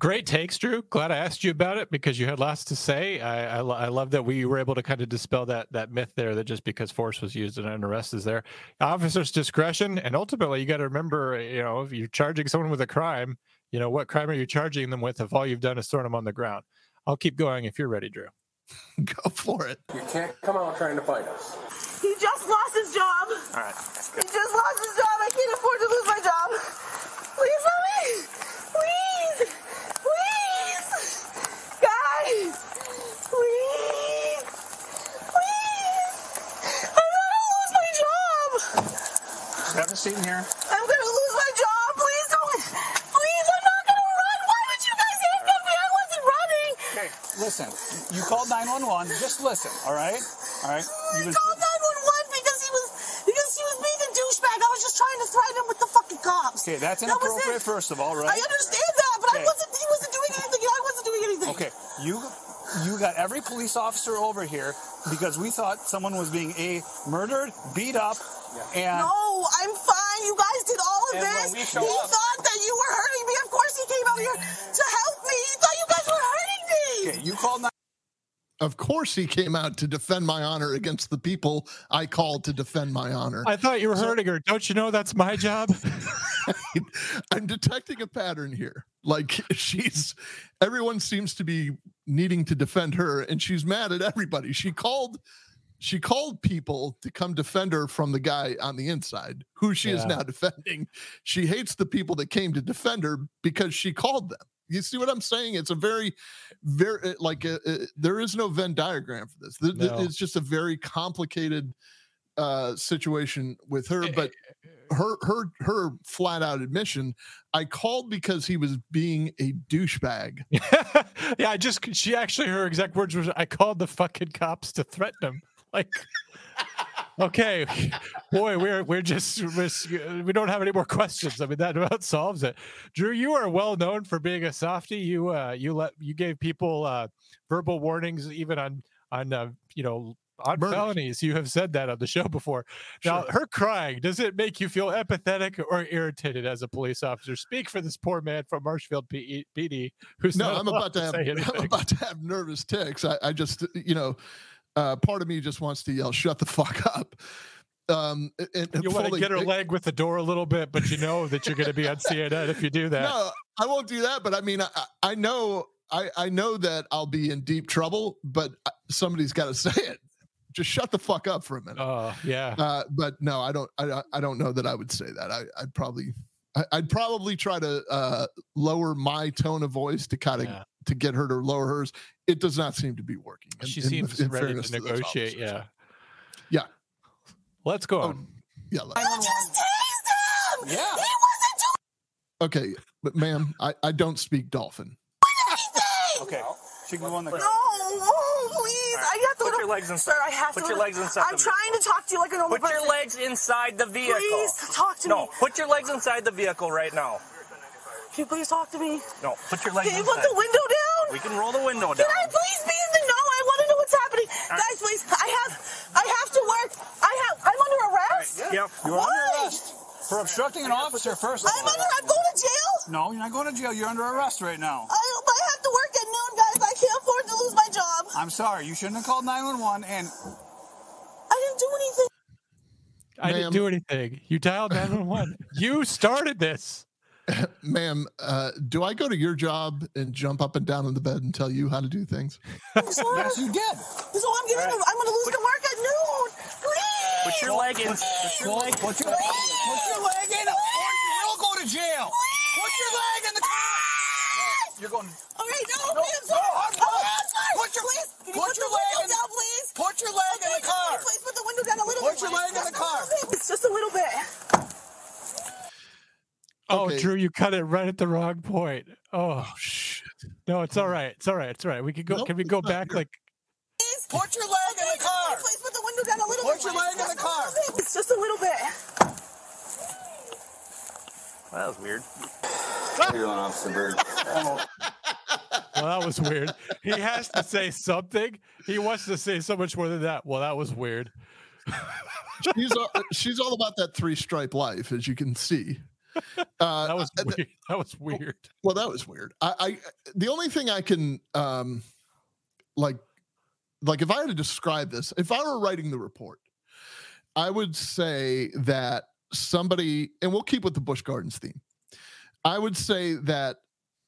[SPEAKER 5] Great takes, Drew. Glad I asked you about it because you had lots to say. I, I, I love that we were able to kind of dispel that that myth there that just because force was used in an arrest is there. Officer's discretion, and ultimately, you got to remember, you know, if you're charging someone with a crime, you know, what crime are you charging them with if all you've done is thrown them on the ground? I'll keep going if you're ready, Drew.
[SPEAKER 6] Go for it.
[SPEAKER 16] You can't come out trying to fight us.
[SPEAKER 13] He just lost his job.
[SPEAKER 15] All right.
[SPEAKER 13] He just lost his job. I can't afford to lose my job. Please help me. Please. Please. Guys. Please. Please. I'm gonna lose my job.
[SPEAKER 15] Grab a seat in here.
[SPEAKER 13] I'm gonna lose my job. Please don't. Please, I'm not gonna run. Why would you guys handcuff me? I wasn't running.
[SPEAKER 15] Okay, listen. You called 911. Just listen, all right? All right?
[SPEAKER 13] You I
[SPEAKER 15] You
[SPEAKER 13] called 911 because he was because he was being a douchebag. I was just trying to threaten him with the fucking cops.
[SPEAKER 15] Okay, that's
[SPEAKER 13] That was
[SPEAKER 15] inappropriate,
[SPEAKER 13] it.
[SPEAKER 15] first of all, right?
[SPEAKER 13] I understand that, but I wasn't. He wasn't doing anything. I wasn't doing anything.
[SPEAKER 15] Okay, you you got every police officer over here because we thought someone was being a murdered, beat up, and
[SPEAKER 13] No, I'm fine. You guys did all of
[SPEAKER 15] And when
[SPEAKER 13] this.
[SPEAKER 15] we
[SPEAKER 13] He
[SPEAKER 15] up-
[SPEAKER 13] thought that you were hurting me. Of course, he came out here to
[SPEAKER 15] okay, you called. Nine-
[SPEAKER 6] Of course, he came out to defend my honor against the people I called to defend my honor.
[SPEAKER 5] I thought you were
[SPEAKER 6] So-
[SPEAKER 5] hurting her. Don't you know that's my job?
[SPEAKER 6] I'm detecting a pattern here. Like she's everyone seems to be needing to defend her and she's mad at everybody. She called she called people to come defend her from the guy on the inside who she is now defending. She hates the people that came to defend her because she called them. You see what I'm saying? It's a very, very like uh uh there is no Venn diagram for this. Th- th-
[SPEAKER 5] No.
[SPEAKER 6] It's just a very complicated uh situation with her. But her her her flat out admission. I called because he was being a douchebag.
[SPEAKER 5] yeah, I just she actually her exact words was I called the fucking cops to threaten him. Like okay, boy, we're we're just we're, we don't have any more questions. I mean, that about solves it. Drew, you are well known for being a softie. You uh, you let you gave people uh, verbal warnings even on on uh, you know on Murders. felonies. You have said that on the show before. Now, sure. her crying does it make you feel empathetic or irritated as a police officer? Speak for this poor man from Marshfield PD who's
[SPEAKER 6] no. I'm about to have I'm about to have nervous ticks. I, I just you know uh, part of me just wants to yell, "Shut the fuck up!" Um,
[SPEAKER 5] and, and you want to get her leg with the door a little bit, but you know that you're going to be on CNN if you do that.
[SPEAKER 6] No, I won't do that. But I mean, I, I know, I, I know that I'll be in deep trouble. But uh, somebody's got to say it. Just shut the fuck up for a minute.
[SPEAKER 5] Oh yeah.
[SPEAKER 6] Uh, but no, I don't. I, I don't know that I would say that. I, I'd probably I'd probably try to uh, lower my tone of voice to kind of yeah. To get her to lower hers. It does not seem to be working.
[SPEAKER 5] In, she seems in, in ready to negotiate. To yeah,
[SPEAKER 6] yeah.
[SPEAKER 5] Let's go. Oh,
[SPEAKER 6] yeah.
[SPEAKER 11] Let- I just tased him.
[SPEAKER 15] Yeah. He
[SPEAKER 11] wasn't
[SPEAKER 6] doing. Okay, but ma'am, I, I don't speak dolphin.
[SPEAKER 15] okay, she can go on the.
[SPEAKER 11] No, oh, please. Right. I have to.
[SPEAKER 17] Put your legs inside.
[SPEAKER 11] Sir, I have
[SPEAKER 17] put
[SPEAKER 11] to.
[SPEAKER 17] your legs inside.
[SPEAKER 11] I'm trying to talk to you like a normal
[SPEAKER 17] Put
[SPEAKER 11] person.
[SPEAKER 17] your legs inside the vehicle.
[SPEAKER 11] Please talk to
[SPEAKER 17] no,
[SPEAKER 11] me.
[SPEAKER 17] No, put your legs inside the vehicle right now.
[SPEAKER 11] Can you please talk to me?
[SPEAKER 17] No, put your legs.
[SPEAKER 11] Can you put the window down?
[SPEAKER 17] We can roll the window
[SPEAKER 11] down.
[SPEAKER 17] Can
[SPEAKER 11] I please be in the know? I want to know what's happening, right. guys. Please, I have, I have to work. I have. I'm under arrest.
[SPEAKER 17] Right. Yep.
[SPEAKER 15] You're
[SPEAKER 11] Why?
[SPEAKER 15] under arrest for obstructing an officer. First.
[SPEAKER 11] I'm under. I'm going to jail.
[SPEAKER 15] No, you're not going to jail. You're under arrest right now.
[SPEAKER 11] I, I have to work at noon, guys. I can't afford to lose my job.
[SPEAKER 15] I'm sorry. You shouldn't have called 911 and.
[SPEAKER 11] I didn't do anything.
[SPEAKER 5] I didn't do anything. You dialed 911. you started this.
[SPEAKER 6] Ma'am, uh, do I go to your job and jump up and down in the bed and tell you how to do things?
[SPEAKER 15] yes, you did.
[SPEAKER 11] So I'm getting. Right. I'm going to lose put, the work at noon. Please.
[SPEAKER 17] Put your leg in. Put your leg.
[SPEAKER 15] Put your, put your leg in, or you will go to jail.
[SPEAKER 11] Please.
[SPEAKER 15] Put your leg in the car.
[SPEAKER 11] No,
[SPEAKER 15] you're going.
[SPEAKER 11] All right, no, no, I'm sorry. No, I'm,
[SPEAKER 15] oh, I'm sorry. Put your,
[SPEAKER 11] please,
[SPEAKER 15] put,
[SPEAKER 11] put
[SPEAKER 15] your
[SPEAKER 11] leg
[SPEAKER 15] in,
[SPEAKER 11] down, please.
[SPEAKER 15] Put your leg
[SPEAKER 11] okay,
[SPEAKER 15] in the car.
[SPEAKER 11] Please, please put the window down a little
[SPEAKER 15] put
[SPEAKER 11] bit.
[SPEAKER 15] Put your leg in the car.
[SPEAKER 11] It's just a little bit.
[SPEAKER 5] Oh,
[SPEAKER 6] Okay.
[SPEAKER 5] Drew, you cut it right at the wrong point. Oh,
[SPEAKER 6] Oh shit!
[SPEAKER 5] no, it's all right. It's all right. It's all right. We could go.
[SPEAKER 6] Nope,
[SPEAKER 5] can we go back
[SPEAKER 6] here.
[SPEAKER 5] like?
[SPEAKER 11] Please.
[SPEAKER 15] Put your leg in the car.
[SPEAKER 11] Please put the window down a little
[SPEAKER 15] Put
[SPEAKER 11] bit.
[SPEAKER 15] your leg in the car.
[SPEAKER 11] It's just a little bit.
[SPEAKER 17] That was weird.
[SPEAKER 18] You're on Officer Bird.
[SPEAKER 5] Well, that was weird. He has to say something. He wants to say so much more than that. Well, that was weird.
[SPEAKER 6] She's all, she's all about that three stripe life, as you can see. Uh,
[SPEAKER 5] That was
[SPEAKER 6] uh,
[SPEAKER 5] weird. That was weird.
[SPEAKER 6] Well, that was weird. I, I the only thing I can um like like if I had to describe this, if I were writing the report, I would say that somebody and we'll keep with the Busch Gardens theme. I would say that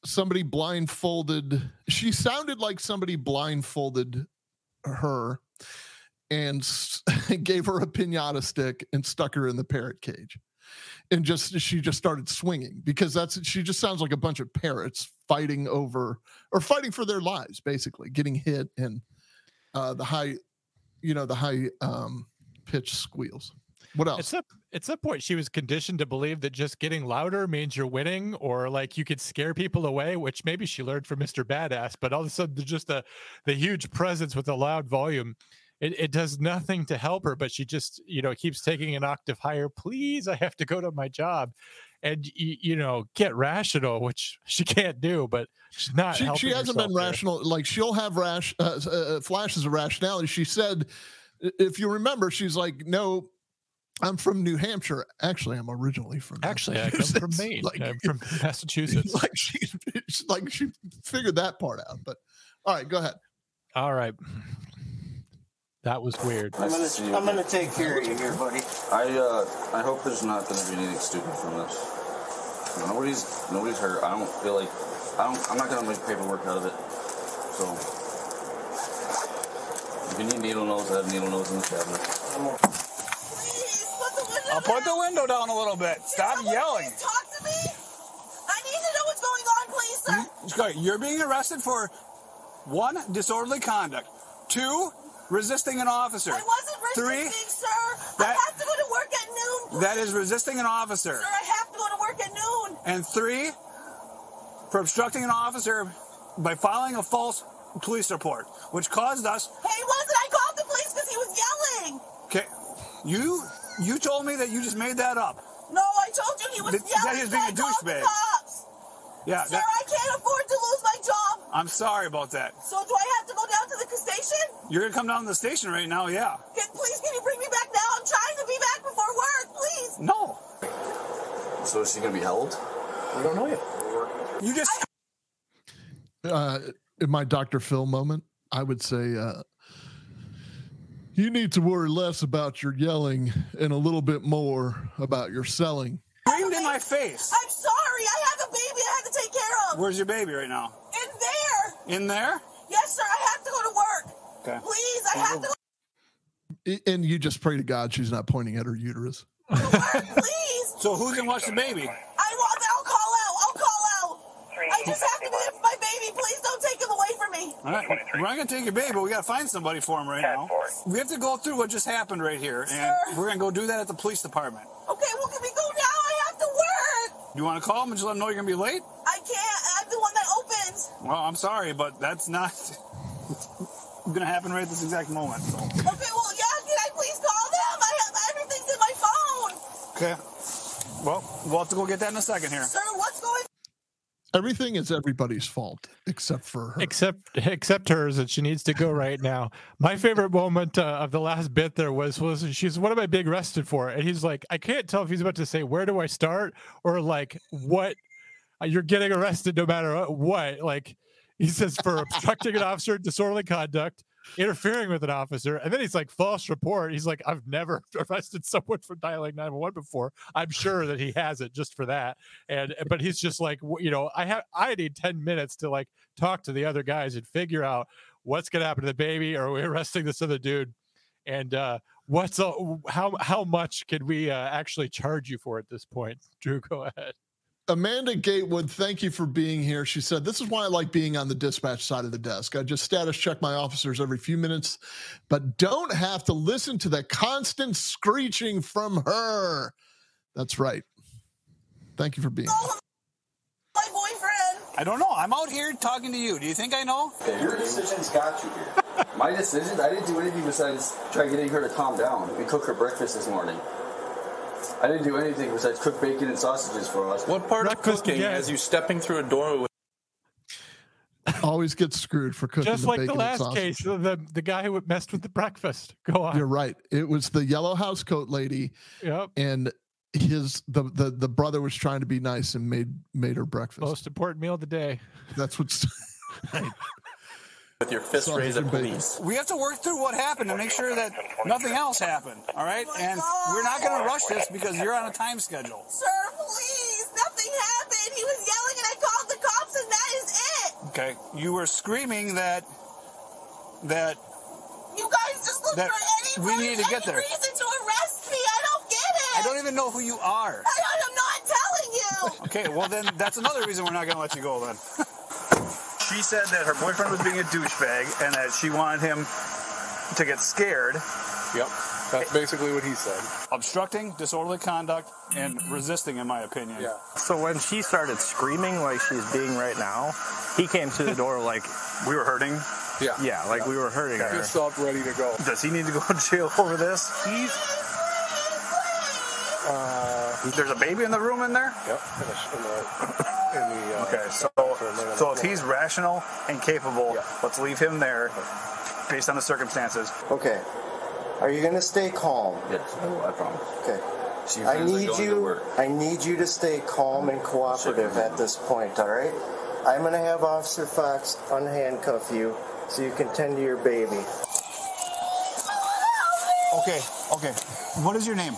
[SPEAKER 6] somebody blindfolded she sounded like somebody blindfolded her and gave her a pinata stick and stuck her in the parrot cage and just she just started swinging because that's she just sounds like a bunch of parrots fighting over or fighting for their lives basically getting hit and uh the high you know the high um pitch squeals what else
[SPEAKER 5] At some, at some point, she was conditioned to believe that just getting louder means you're winning, or like you could scare people away, which maybe she learned from Mr. Badass. But all of a sudden, there's just the the huge presence with a loud volume. It, it does nothing to help her, but she just you know keeps taking an octave higher. Please, I have to go to my job, and you know get rational, which she can't do. But she's not.
[SPEAKER 6] she, she hasn't been
[SPEAKER 5] there.
[SPEAKER 6] rational like she'll have rash uh, uh, flashes of rationality she said if you remember she's like no i'm from new hampshire actually i'm originally from
[SPEAKER 5] Actually, I come from
[SPEAKER 6] Massachusetts."
[SPEAKER 5] Maine.
[SPEAKER 6] like,
[SPEAKER 5] I'm from Massachusetts.
[SPEAKER 6] like she like she figured that part out but all right go ahead
[SPEAKER 5] All right. That was weird.
[SPEAKER 18] Nice to see you.
[SPEAKER 17] I'm gonna take care of you here, buddy.
[SPEAKER 18] I uh, I hope there's not going to be anything stupid from this. Nobody's nobody's hurt. I don't feel like I don't. I'm not going to make paperwork out of it. So if you need needle nose, I have needle nose in the cabinet.
[SPEAKER 11] Please put the window
[SPEAKER 15] I'll put the window down a little bit. Stop
[SPEAKER 11] Someone
[SPEAKER 15] yelling.
[SPEAKER 11] Talk to me. I need to know what's going on, please, sir.
[SPEAKER 15] You- You're being arrested for one, disorderly conduct. Two, resisting an officer.
[SPEAKER 11] I wasn't
[SPEAKER 15] Three,
[SPEAKER 11] sir.
[SPEAKER 15] that-
[SPEAKER 11] I have to go to work at noon,
[SPEAKER 15] that is resisting an officer.
[SPEAKER 13] Sir, I have to go to work at noon.
[SPEAKER 15] And three, for obstructing an officer by filing a false police report, which caused us.
[SPEAKER 13] He wasn't. I called the police because he was yelling.
[SPEAKER 15] Okay, you you told me that you just made that up.
[SPEAKER 13] No, I told you he was
[SPEAKER 15] That-
[SPEAKER 13] yelling.
[SPEAKER 15] that he was being a
[SPEAKER 13] I called the
[SPEAKER 15] douchebag. Yeah,
[SPEAKER 13] Sir,
[SPEAKER 15] that,
[SPEAKER 13] I can't afford to lose my job.
[SPEAKER 15] I'm sorry about that.
[SPEAKER 13] So do I have to go down to the station?
[SPEAKER 15] You're gonna come down to the station right now, yeah.
[SPEAKER 13] Can, please, can you bring me back now? I'm trying to be back before work, please.
[SPEAKER 15] No.
[SPEAKER 18] So is she gonna be held?
[SPEAKER 16] We don't know yet.
[SPEAKER 15] You just
[SPEAKER 6] uh, in my Dr. Phil moment, I would say, uh, you need to worry less about your yelling and a little bit more about your selling.
[SPEAKER 15] screamed in my face.
[SPEAKER 13] I'm sorry. I have a baby I have to take care of.
[SPEAKER 15] Where's your baby right now?
[SPEAKER 13] In there.
[SPEAKER 15] In there?
[SPEAKER 13] Yes, sir. I have to go to work.
[SPEAKER 15] Okay.
[SPEAKER 13] Please, I have to
[SPEAKER 6] And you just pray to God she's not pointing at her uterus.
[SPEAKER 13] please.
[SPEAKER 15] So who's gonna watch the baby?
[SPEAKER 13] I want I'll call out. I'll call out. I just have to be there for my baby. Please don't take him away from me.
[SPEAKER 15] All right, we're not gonna take your baby, but we gotta find somebody for him right now. We have to go through what just happened right here, and
[SPEAKER 13] Sir.
[SPEAKER 15] we're gonna go do that at the police department.
[SPEAKER 13] Okay, well, can we go now? I have to work.
[SPEAKER 15] You want to call them and just let them know you're gonna be late?
[SPEAKER 13] I can't. I'm the one that opens.
[SPEAKER 15] Well, I'm sorry, but that's not gonna happen right at this exact moment. So.
[SPEAKER 13] Okay, well, yeah, can I please call them? I have everything's in my phone.
[SPEAKER 15] Okay. Well, we'll have to go get that in a second here.
[SPEAKER 13] Sir, what's going
[SPEAKER 6] Everything is everybody's fault except for her.
[SPEAKER 5] except except hers and she needs to go right now my favorite moment uh, of the last bit there was was she's what am i being arrested for and he's like i can't tell if he's about to say where do i start or like what uh, you're getting arrested no matter what like he says for obstructing an officer disorderly conduct interfering with an officer and then he's like false report. He's like i've never arrested someone for dialing 911 before. I'm sure that he has it just for that. And but he's just like you know i have i need 10 minutes to like talk to the other guys and figure out what's to happen to the baby. Are we arresting this other dude? And uh what's all, how how much can we uh, actually charge you for at this point? Drew go ahead
[SPEAKER 6] Amanda Gatewood, thank you for being here. She said, This is why I like being on the dispatch side of the desk. I just status check my officers every few minutes, but don't have to listen to the constant screeching from her. That's right. Thank you for being here.
[SPEAKER 13] my boyfriend?
[SPEAKER 15] I don't know. I'm out here talking to you. Do you think I know?
[SPEAKER 18] Okay, your decisions got you here. My decisions? I didn't do anything besides try getting her to calm down. We cooked her breakfast this morning. I didn't do anything besides cook bacon and sausages for us.
[SPEAKER 16] What part of cooking is you stepping through a door with
[SPEAKER 6] Always get screwed for cooking
[SPEAKER 5] just
[SPEAKER 6] the
[SPEAKER 5] like
[SPEAKER 6] bacon
[SPEAKER 5] the last case the the guy who messed with the breakfast go on
[SPEAKER 6] You're right. It was the yellow house coat lady.
[SPEAKER 5] Yep.
[SPEAKER 6] And his the, the the brother was trying to be nice and made made her breakfast.
[SPEAKER 5] most important meal of the day
[SPEAKER 6] That's what's
[SPEAKER 16] with your fist
[SPEAKER 6] Sausage
[SPEAKER 16] raised at police.
[SPEAKER 15] We have to work through what happened to make sure that nothing else happened. All right, oh and we're not going to rush this because you're on a time schedule.
[SPEAKER 13] Sir, please. Nothing happened. He was yelling and I called the cops and that is it.
[SPEAKER 15] Okay, you were screaming that that
[SPEAKER 13] You guys just look
[SPEAKER 15] That
[SPEAKER 13] for any,
[SPEAKER 15] we need to
[SPEAKER 13] any
[SPEAKER 15] get there.
[SPEAKER 13] reason to arrest me. I don't get it.
[SPEAKER 15] I don't even know who you are.
[SPEAKER 13] I, I'm not telling you.
[SPEAKER 15] Okay, well then that's another reason we're not going to let you go then.
[SPEAKER 19] She said that her boyfriend was being a douchebag and that she wanted him to get scared.
[SPEAKER 16] Yep. That's basically what he said.
[SPEAKER 15] Obstructing, disorderly conduct, and resisting, in my opinion.
[SPEAKER 16] Yeah.
[SPEAKER 17] So when she started screaming like she's being right now, he came to the door like
[SPEAKER 19] We were hurting.
[SPEAKER 16] Yeah.
[SPEAKER 17] yeah, like we were hurting her.
[SPEAKER 16] Fist up, ready to go.
[SPEAKER 19] Does he need to go to jail over this?
[SPEAKER 16] He's. Uh,
[SPEAKER 19] There's a baby in the room in there?
[SPEAKER 16] yep. In the, in the, in the, uh,
[SPEAKER 19] Okay, so so if he's rational and capable, let's leave him there based on the circumstances.
[SPEAKER 20] Okay. Are you going to stay calm?
[SPEAKER 18] Yes, I I promise.
[SPEAKER 20] Okay.
[SPEAKER 18] She
[SPEAKER 20] I need you. I need you to stay calm and cooperative at this point. All right. I'm going to have Officer Fox unhandcuff you so you can tend to your baby.
[SPEAKER 15] Okay, okay. What is your name?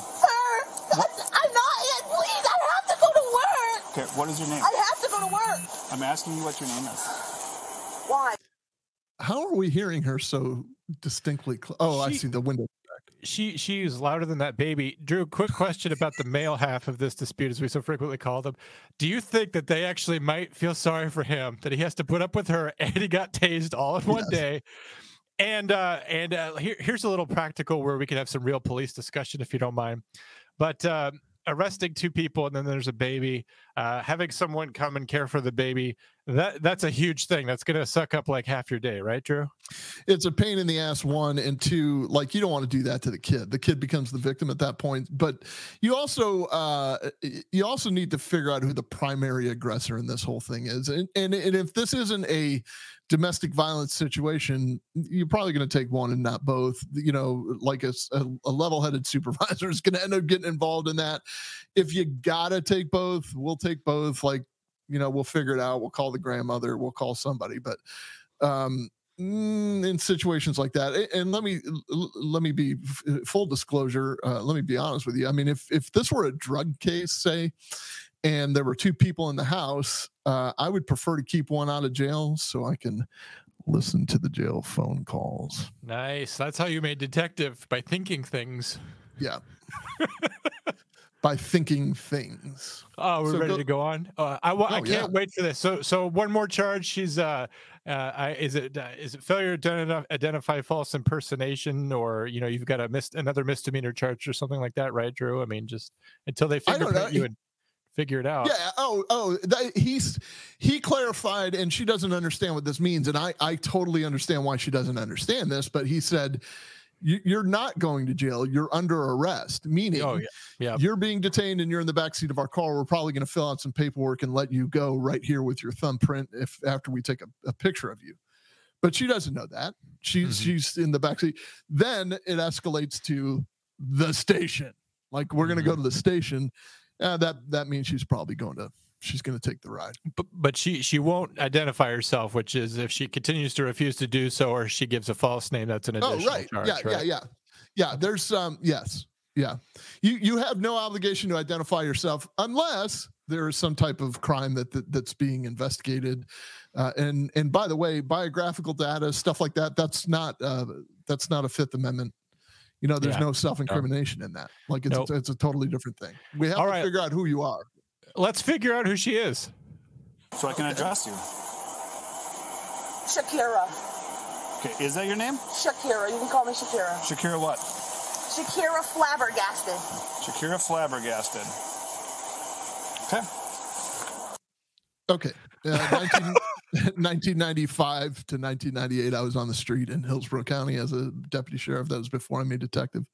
[SPEAKER 13] Sir, I'm not yet. Please, I have to go to work.
[SPEAKER 15] Okay, what is your name?
[SPEAKER 13] I have to go to work.
[SPEAKER 15] I'm asking you what your name is.
[SPEAKER 13] Why?
[SPEAKER 6] how are we hearing her so distinctly? Cl- oh, I see the window.
[SPEAKER 5] she she's louder than that baby. Drew, quick question about the male half of this dispute, as we so frequently call them. Do you think that they actually might feel sorry for him that he has to put up with her and he got tased all in one
[SPEAKER 6] Yes.
[SPEAKER 5] day? And uh, and uh, here, here's a little practical where we can have some real police discussion, if you don't mind. But uh, arresting two people and then there's a baby, uh, having someone come and care for the baby, that that's a huge thing. That's going to suck up like half your day, right, Drew?
[SPEAKER 6] It's a pain in the ass. One and two, like you don't want to do that to the kid. The kid becomes the victim at that point. But you also uh, you also need to figure out who the primary aggressor in this whole thing is. And and, and if this isn't a domestic violence situation, you're probably going to take one and not both. You know, like a, a level-headed supervisor is going to end up getting involved in that. If you gotta take both, we'll take both. Like, you know, we'll figure it out. We'll call the grandmother. We'll call somebody. But um, mm, in situations like that, and let me let me be full disclosure. Uh, let me be honest with you. I mean, if if this were a drug case, say and there were two people in the house, uh, I would prefer to keep one out of jail so I can listen to the jail phone calls.
[SPEAKER 5] Nice. That's how you made detective by thinking things.
[SPEAKER 6] Yeah. by thinking things.
[SPEAKER 5] Oh, we're
[SPEAKER 6] So
[SPEAKER 5] ready
[SPEAKER 6] go-
[SPEAKER 5] to go on. Uh, I, wa- I
[SPEAKER 6] Oh,
[SPEAKER 5] can't
[SPEAKER 6] yeah.
[SPEAKER 5] wait for this. So, so one more charge. She's uh, uh, I, is it uh, is it failure to identify false impersonation, or you know, you've got a mis- another misdemeanor charge or something like that, right, Drew? I mean, just until they fingerprint you and figure it out.
[SPEAKER 6] Yeah. Oh, oh, that, he's he clarified, and she doesn't understand what this means, and I I totally understand why she doesn't understand this. But he said, "You- "You're not going to jail. You're under arrest." Meaning,
[SPEAKER 5] Oh, yeah. Yeah.
[SPEAKER 6] you're being detained, and you're in the backseat of our car. We're probably going to fill out some paperwork and let you go right here with your thumbprint if after we take a, a picture of you. But she doesn't know that. She's she's in the backseat. Then it escalates to the station. Like we're going to go to the station. Uh, that that means she's probably going to she's going to take the ride.
[SPEAKER 5] But, but she she won't identify herself, which is if she continues to refuse to do so, or she gives a false name, that's an
[SPEAKER 6] Oh,
[SPEAKER 5] additional
[SPEAKER 6] right.
[SPEAKER 5] charge.
[SPEAKER 6] yeah,
[SPEAKER 5] right?
[SPEAKER 6] yeah, yeah. Yeah, there's um yes. Yeah. You you have no obligation to identify yourself unless there is some type of crime that, that that's being investigated. Uh, and and by the way, biographical data, stuff like that, that's not uh that's not a fifth amendment. You know, there's
[SPEAKER 5] Yeah.
[SPEAKER 6] no self-incrimination in that. Like it's
[SPEAKER 5] Nope.
[SPEAKER 6] a, it's a totally different thing. We have
[SPEAKER 5] All
[SPEAKER 6] to
[SPEAKER 5] right.
[SPEAKER 6] figure out who you are.
[SPEAKER 5] Let's figure out who she is.
[SPEAKER 15] So I can address you.
[SPEAKER 13] Shakira.
[SPEAKER 15] Okay, is that your name?
[SPEAKER 13] Shakira. You can call me Shakira.
[SPEAKER 15] Shakira what?
[SPEAKER 13] Shakira flabbergasted.
[SPEAKER 15] Shakira flabbergasted. Okay.
[SPEAKER 6] Okay. Uh, 19, 1995 to 1998, I was on the street in Hillsborough County as a deputy sheriff. That was before I made detective.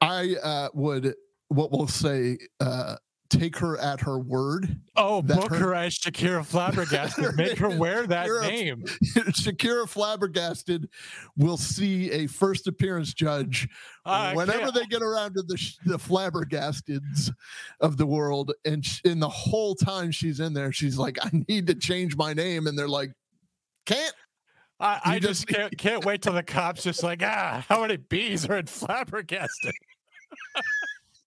[SPEAKER 6] I uh, would, what we'll say, uh, take her at her word.
[SPEAKER 5] Oh, book her as Shakira Flabbergasted. Make her wear that
[SPEAKER 6] Shakira-
[SPEAKER 5] name.
[SPEAKER 6] Shakira Flabbergasted will see a first appearance judge
[SPEAKER 5] I
[SPEAKER 6] whenever they get around to the the Flabbergasteds of the world, and in the whole time she's in there, she's like, "I need to change my name," and they're like, "Can't."
[SPEAKER 5] I, I just
[SPEAKER 6] just-
[SPEAKER 5] can't, can't wait till the cops just like, ah, how many bees are in Flabbergasted?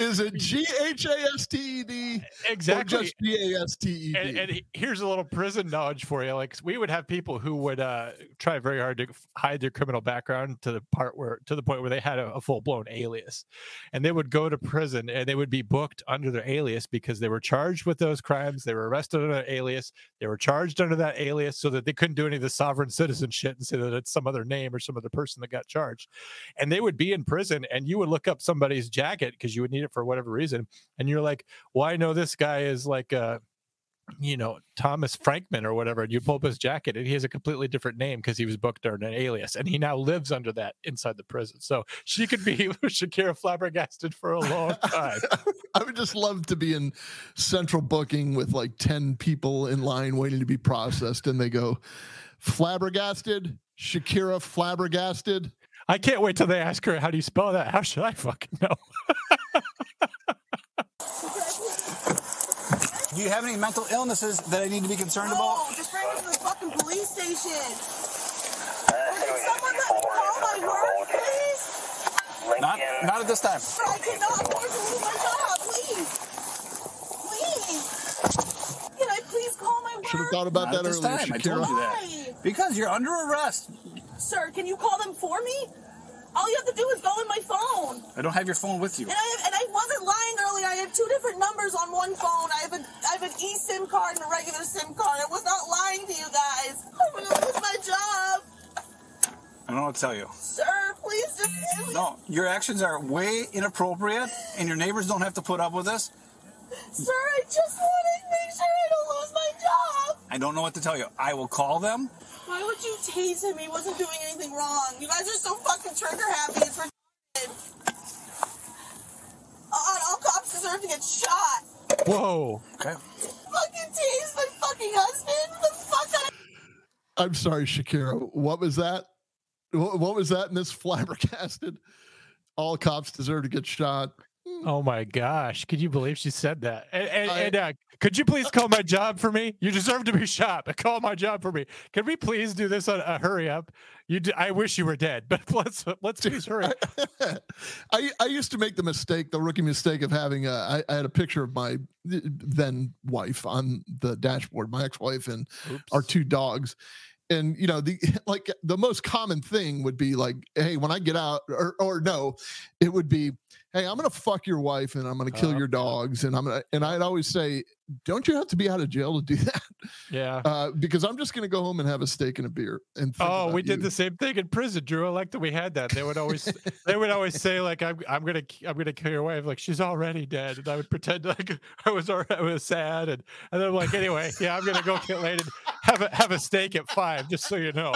[SPEAKER 6] Is it G H A S T E D?
[SPEAKER 5] Exactly.
[SPEAKER 6] Or just G A S T E
[SPEAKER 5] and, and here's a little prison knowledge for you. Like we would have people who would uh, try very hard to hide their criminal background to the part where to the point where they had a, a full blown alias, and they would go to prison and they would be booked under their alias because they were charged with those crimes. They were arrested under that alias. They were charged under that alias so that they couldn't do any of the sovereign citizen shit and say that it's some other name or some other person that got charged. And they would be in prison, and you would look up somebody's jacket because you would need it for whatever reason, and you're like, well, I know this guy is like uh you know Thomas Frankman or whatever, and you pull up his jacket, and he has a completely different name because he was booked under an alias, and he now lives under that inside the prison. So she could be Shakira flabbergasted for a long time.
[SPEAKER 6] I would just love to be in central booking with like 10 people in line waiting to be processed, and they go, flabbergasted, Shakira flabbergasted.
[SPEAKER 5] I can't wait till they ask her, "How do you spell that?" How should I fucking know?
[SPEAKER 15] Do you have any mental illnesses that I need to be concerned about?
[SPEAKER 13] No, just bring me to the fucking police station. Can someone let me call my work, please?
[SPEAKER 15] Not, not at this time.
[SPEAKER 13] Sir, I cannot afford to lose my job, please. Please. Can I please call my work?
[SPEAKER 6] Should have thought about
[SPEAKER 15] Not
[SPEAKER 6] that
[SPEAKER 15] at this
[SPEAKER 6] earlier.
[SPEAKER 15] time. I told you that. Because you're under arrest.
[SPEAKER 13] Sir, can you call them for me? All you have to do is go in my phone.
[SPEAKER 15] I don't have your phone with you.
[SPEAKER 13] And I, and I wasn't lying earlier. I had two different numbers on one phone. I have, a, I have an eSIM card and a regular SIM card. I was not lying to you guys. I'm going to lose my job.
[SPEAKER 15] I don't know what to tell you.
[SPEAKER 13] Sir, please just.
[SPEAKER 15] No, your actions are way inappropriate, and your neighbors don't have to put up with this.
[SPEAKER 13] Sir, I just want to make sure I don't lose my job.
[SPEAKER 15] I don't know what to tell you. I will call them.
[SPEAKER 13] Why would you tase him? He wasn't doing anything wrong. You guys are so fucking trigger happy. It's retarded. Uh, all cops deserve to get shot.
[SPEAKER 5] Whoa.
[SPEAKER 15] Okay.
[SPEAKER 13] Fucking tase my fucking husband. The fuck kind
[SPEAKER 6] I'm sorry, Shakira. What was that? What, what was that? Miss flabbergasted. All cops deserve to get shot.
[SPEAKER 5] Oh my gosh! Could you believe she said that? And, and, and uh, could you please call my job for me? You deserve to be shot, but call my job for me. Can we please do this on a uh, hurry up? You, d- I wish you were dead, but let's let's please hurry.
[SPEAKER 6] I I used to make the mistake, the rookie mistake of having a. I, I had a picture of my then wife on the dashboard, my ex-wife and Oops. our two dogs, and you know the like the most common thing would be like hey when i get out or, or no it would be hey i'm gonna fuck your wife and i'm gonna kill uh, your dogs and i'm gonna and i'd always say don't you have to be out of jail to do that?
[SPEAKER 5] Yeah.
[SPEAKER 6] Uh, because i'm just gonna go home and have a steak and a beer and
[SPEAKER 5] oh we
[SPEAKER 6] you.
[SPEAKER 5] did the same thing in prison drew i like that we had that. They would always they would always say like I'm, I'm gonna i'm gonna kill your wife like she's already dead and i would pretend like i was i was sad and and then i'm like anyway yeah i'm gonna go get laid and have a have a steak at five just so you know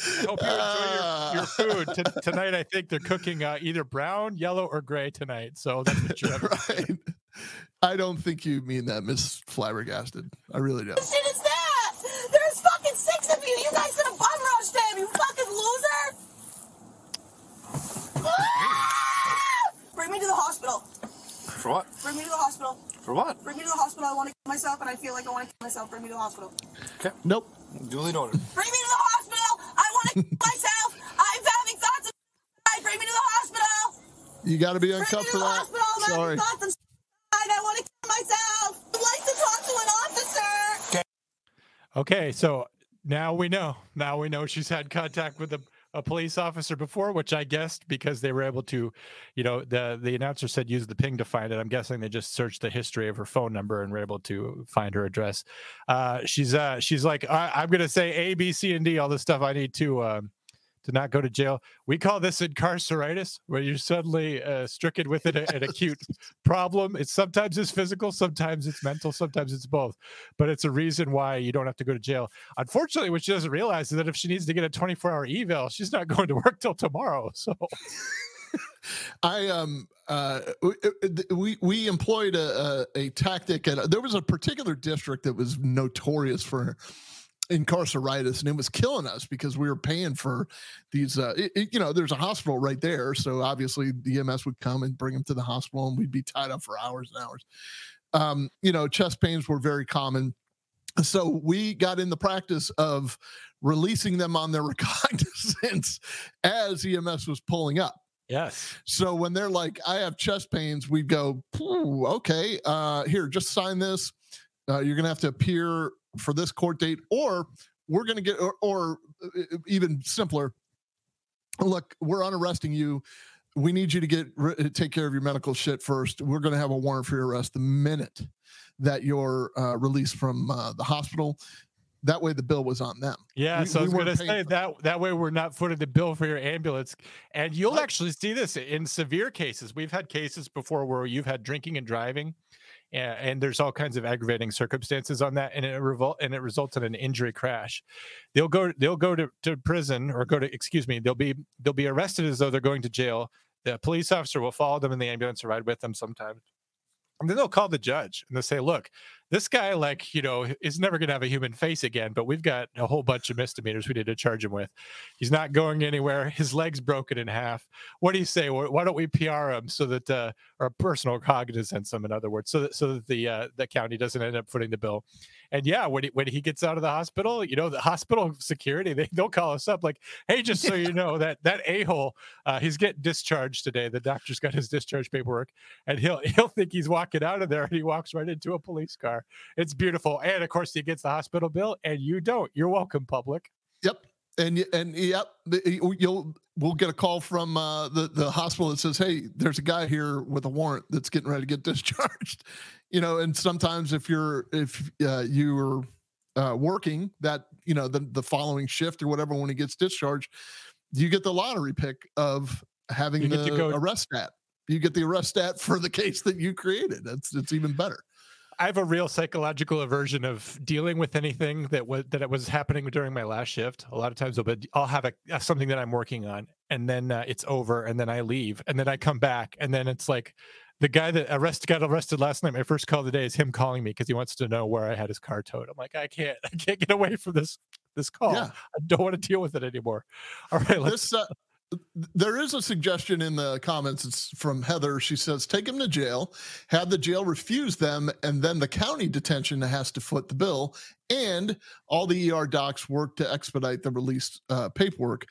[SPEAKER 5] I hope you enjoy your, your food T- tonight. I think they're cooking uh, either brown, yellow, or gray tonight. So that's what you're
[SPEAKER 6] right. I don't think you mean that, Miss Flabbergasted. I really don't.
[SPEAKER 13] What shit is that? There's fucking six of you. You guys gonna bum rush them, you fucking loser. Bring me to the hospital.
[SPEAKER 15] For what?
[SPEAKER 13] Bring me to the hospital.
[SPEAKER 15] For what?
[SPEAKER 13] Bring me to the hospital. I want to kill myself, and I feel like I want to kill myself. Bring me to the hospital.
[SPEAKER 15] Okay.
[SPEAKER 6] Nope.
[SPEAKER 15] Duly noted.
[SPEAKER 13] Bring me to the hospital. I want to kill myself. I'm having thoughts of. Bring me to the hospital.
[SPEAKER 6] You got to be uncuffed for that.
[SPEAKER 13] Hospital. I'm
[SPEAKER 6] Sorry.
[SPEAKER 13] Thoughts of I want to kill myself. I'd like to talk to an officer.
[SPEAKER 5] Okay. Okay. So now we know. Now we know she's had contact with a a police officer before, which I guessed because they were able to, you know, the the announcer said use the ping to find it. I'm guessing they just searched the history of her phone number and were able to find her address. Uh, she's uh, she's like, I, am gonna say A, B, C, and D, all the stuff I need to um, to not go to jail. We call this incarceritis, where you're suddenly uh, stricken with an, an acute problem. It's sometimes it's physical, sometimes it's mental, sometimes it's both. But it's a reason why you don't have to go to jail. Unfortunately, what she doesn't realize is that if she needs to get a 24 hour eval, she's not going to work till tomorrow. So.
[SPEAKER 6] I um uh we we employed a a, a tactic and there was a particular district that was notorious for incarceritis and it was killing us because we were paying for these uh it, it, you know there's a hospital right there so obviously the ems would come and bring them to the hospital and we'd be tied up for hours and hours um you know chest pains were very common so we got in the practice of releasing them on their recognizance as ems was pulling up
[SPEAKER 5] Yes.
[SPEAKER 6] So when they're like, I have chest pains, we'd go, okay, uh, here, just sign this. Uh, you're going to have to appear for this court date, or we're going to get, or, or uh, even simpler, look, we're unarresting you. We need you to get take care of your medical shit first. We're going to have a warrant for your arrest the minute that you're uh, released from uh, the hospital. That way, the bill was on them.
[SPEAKER 5] Yeah,
[SPEAKER 6] we,
[SPEAKER 5] so I was
[SPEAKER 6] we
[SPEAKER 5] going to say that that way we're not footing the bill for your ambulance, and you'll actually see this in severe cases. We've had cases before where you've had drinking and driving and, and, there's all kinds of aggravating circumstances on that and it revol- and it results in an injury crash. They'll go they'll go to, to prison or go to excuse me they'll be they'll be arrested as though they're going to jail. The police officer will follow them in the ambulance or ride with them sometimes and then they'll call the judge and they'll say look this guy like you know is never going to have a human face again but we've got a whole bunch of misdemeanors we need to charge him with. He's not going anywhere. His leg's broken in half. What do you say? Why don't we pr him so that uh or personal cognizance him in other words so that so that the uh the county doesn't end up footing the bill. And yeah when he when he gets out of the hospital you know the hospital security they don't call us up like hey just so you know that that a-hole uh he's getting discharged today. The doctor's got his discharge paperwork. And he'll he'll think he's walking out of there and he walks right into a police car it's beautiful. And of course, he gets the hospital bill, and you don't. You're welcome, public.
[SPEAKER 6] Yep. And and yep, you'll we'll get a call from uh, the the hospital that says, "Hey, there's a guy here with a warrant that's getting ready to get discharged." You know, and sometimes if you're if uh, you are uh, working that you know the the following shift or whatever when he gets discharged, you get the lottery pick of having the
[SPEAKER 5] go-
[SPEAKER 6] arrest stat. You get the arrest stat for the case that you created. That's it's even better.
[SPEAKER 5] I have a real psychological aversion of dealing with anything that was that it was happening during my last shift. A lot of times, I'll, I'll have a, something that I'm working on, and then uh, it's over, and then I leave, and then I come back, and then it's like the guy that arrested got arrested last night. My first call of the day is him calling me because he wants to know where I had his car towed. I'm like, I can't, I can't get away from this this call.
[SPEAKER 6] Yeah.
[SPEAKER 5] I don't want to deal with it anymore. All right, let's.
[SPEAKER 6] This uh, there is a suggestion in the comments. It's from Heather. She says, take him to jail, have the jail refuse them, and then the county detention has to foot the bill. And all the ER docs work to expedite the release uh, paperwork.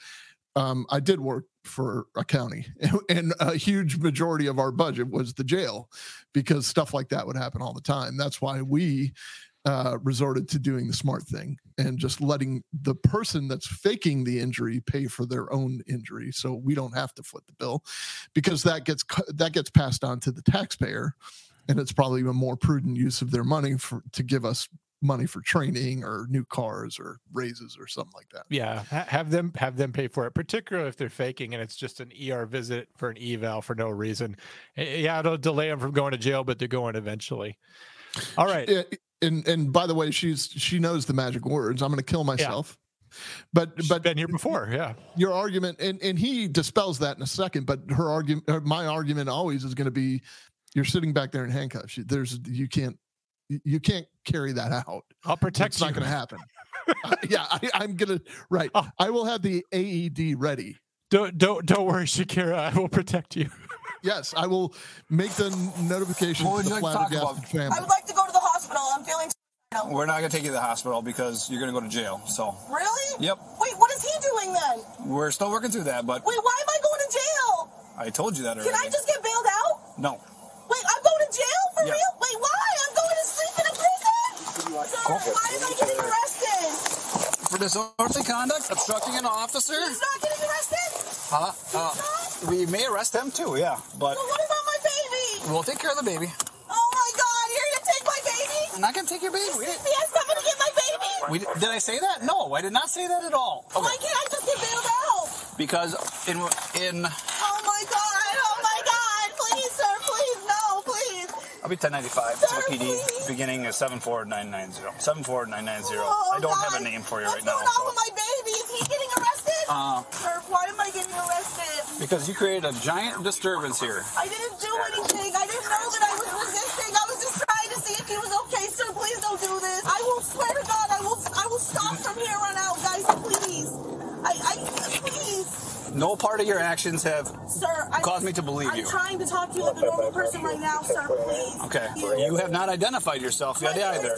[SPEAKER 6] Um, I did work for a county, and a huge majority of our budget was the jail because stuff like that would happen all the time. That's why we uh, resorted to doing the smart thing and just letting the person that's faking the injury pay for their own injury, so we don't have to foot the bill, because that gets that gets passed on to the taxpayer, and it's probably a more prudent use of their money for to give us money for training or new cars or raises or something like that.
[SPEAKER 5] Yeah, have them have them pay for it, particularly if they're faking and it's just an ER visit for an eval for no reason. Eh, Yeah, it'll delay them from going to jail, but they're going eventually. All right.
[SPEAKER 6] Yeah, and and by the way, she's she knows the magic words. I'm going to kill myself. Yeah. But but
[SPEAKER 5] been here before, yeah.
[SPEAKER 6] Your argument, and and he dispels that in a second. But her argument, uh, my argument, always is going to be, you're sitting back there in handcuffs. You- There's you can't you can't carry that out.
[SPEAKER 5] I'll protect
[SPEAKER 6] It's not going to happen. Uh, yeah, I, I'm gonna right. I will have the AED ready.
[SPEAKER 5] Don't don't don't worry, Shakira. I will protect you.
[SPEAKER 6] Yes, I will make the notification
[SPEAKER 15] What
[SPEAKER 6] to the
[SPEAKER 15] you like to
[SPEAKER 6] flabbergasted family.
[SPEAKER 13] I would like to go to the hospital. I'm feeling.
[SPEAKER 15] We're not gonna take you to the hospital because you're gonna go to jail. So
[SPEAKER 13] Really?
[SPEAKER 15] Yep.
[SPEAKER 13] Wait, what is he doing then?
[SPEAKER 15] we're still working through that, but
[SPEAKER 13] Wait, why am I going to jail?
[SPEAKER 15] I told you that already.
[SPEAKER 13] Can I just get bailed out?
[SPEAKER 15] No.
[SPEAKER 13] Wait, I'm going to jail for
[SPEAKER 15] Yeah.
[SPEAKER 13] real? Wait, why? I'm going to sleep in a prison? Sir, why am I getting arrested?
[SPEAKER 15] For disorderly conduct, obstructing an officer.
[SPEAKER 13] He's not getting arrested?
[SPEAKER 15] Huh? Uh, we may arrest him too. Yeah, but
[SPEAKER 13] But what about my baby?
[SPEAKER 15] we'll take care of the baby. I'm not gonna take your baby. We didn't-
[SPEAKER 13] CPS gonna get my baby?
[SPEAKER 15] We, did I say that? No, I did not say that at all. Okay.
[SPEAKER 13] Why can't I just get bailed out?
[SPEAKER 15] Because in in
[SPEAKER 13] Oh my god, oh my god, please, sir, please, no, please.
[SPEAKER 15] I'll be 1095 to the PD beginning of 74990. 74990.
[SPEAKER 13] Oh,
[SPEAKER 15] I don't have a name for you
[SPEAKER 13] What's
[SPEAKER 15] right now.
[SPEAKER 13] going on with my baby? Is he getting arrested?
[SPEAKER 15] Uh,
[SPEAKER 13] Sir, why am I getting arrested?
[SPEAKER 15] because you created a giant disturbance here.
[SPEAKER 13] I didn't from here on out, guys, please. I, I please.
[SPEAKER 15] No part of your actions have
[SPEAKER 13] Sir, I
[SPEAKER 15] caused me to believe you.
[SPEAKER 13] I'm trying to talk to you like a normal person right now, sir, please.
[SPEAKER 15] Okay. You have not identified yourself yet either.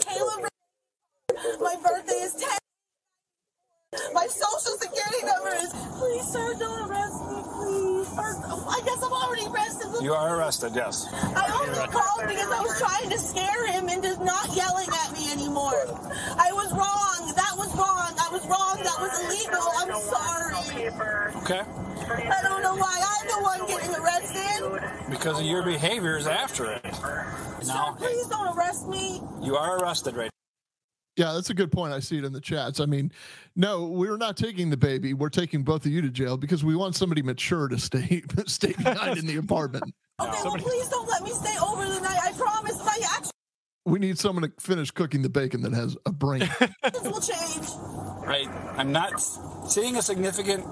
[SPEAKER 13] My birthday is 10. My social security number is. Please, sir, don't arrest me, please. Or, I guess I'm already arrested.
[SPEAKER 15] You are arrested, yes.
[SPEAKER 13] I only called because I was trying to scare him into not yelling at me anymore. I was wrong. That was wrong. I was wrong. That was illegal. I'm sorry.
[SPEAKER 15] Okay.
[SPEAKER 13] I don't know why I'm the one getting arrested.
[SPEAKER 15] Because of your behaviors after it. Now,
[SPEAKER 13] Please don't arrest me.
[SPEAKER 15] you are arrested right
[SPEAKER 6] Yeah, that's a good point. I see it in the chats. I mean, no, we're not taking the baby. We're taking both of you to jail because we want somebody mature to stay stay behind in the apartment.
[SPEAKER 13] Okay, well, please don't let me stay over the night. I promise my actions
[SPEAKER 6] We need someone to finish cooking the bacon that has a brain.
[SPEAKER 13] will change.
[SPEAKER 15] Right. I'm not seeing a significant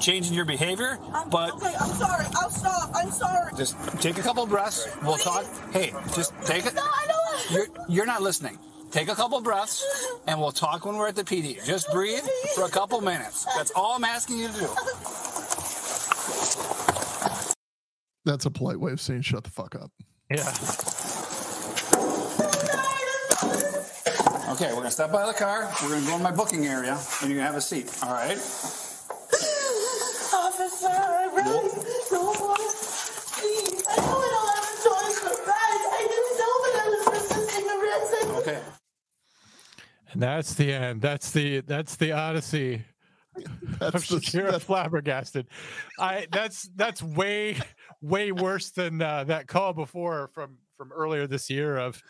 [SPEAKER 15] change in your behavior, but
[SPEAKER 13] Okay, I'm sorry. I'll stop. I'm sorry.
[SPEAKER 15] just take a couple breaths. We'll talk. Hey, just take it. No, I don't. You're, you're not listening. Take a couple breaths, and we'll talk when we're at the PD. Just breathe for a couple minutes. That's all I'm asking you to do.
[SPEAKER 6] That's a polite way of saying shut the fuck up.
[SPEAKER 5] Yeah.
[SPEAKER 15] Okay, we're gonna step by the car. We're gonna go in my booking area, and you're gonna have a seat. All right.
[SPEAKER 13] Officer, I really don't want to. Please, I know I don't have a choice, but guys, I didn't know that I was resisting arrest.
[SPEAKER 15] Okay.
[SPEAKER 5] And that's the end. That's the that's the Odyssey.
[SPEAKER 6] That's
[SPEAKER 5] of Shakira flabbergasted. I that's that's way way worse than uh, that call before from from earlier this year of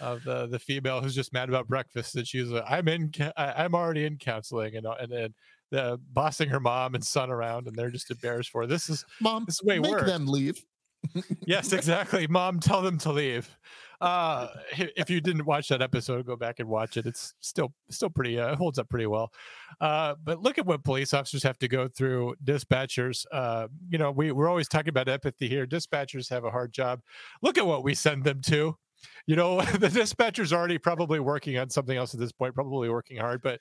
[SPEAKER 5] of the the female who's just mad about breakfast and she's like, I'm in I'm already in counseling and and then the bossing her mom and son around and they're just embarrassed for her. this is
[SPEAKER 6] mom
[SPEAKER 5] this is way
[SPEAKER 6] make
[SPEAKER 5] worse.
[SPEAKER 6] them leave.
[SPEAKER 5] yes, exactly. Mom, tell them to leave. Uh, if you didn't watch that episode, go back and watch it. It's still still pretty uh, holds up pretty well. Uh, but look at what police officers have to go through. Dispatchers, uh, you know, we we're always talking about empathy here. Dispatchers have a hard job. Look at what we send them to. You know, the dispatcher's already probably working on something else at this point, probably working hard, but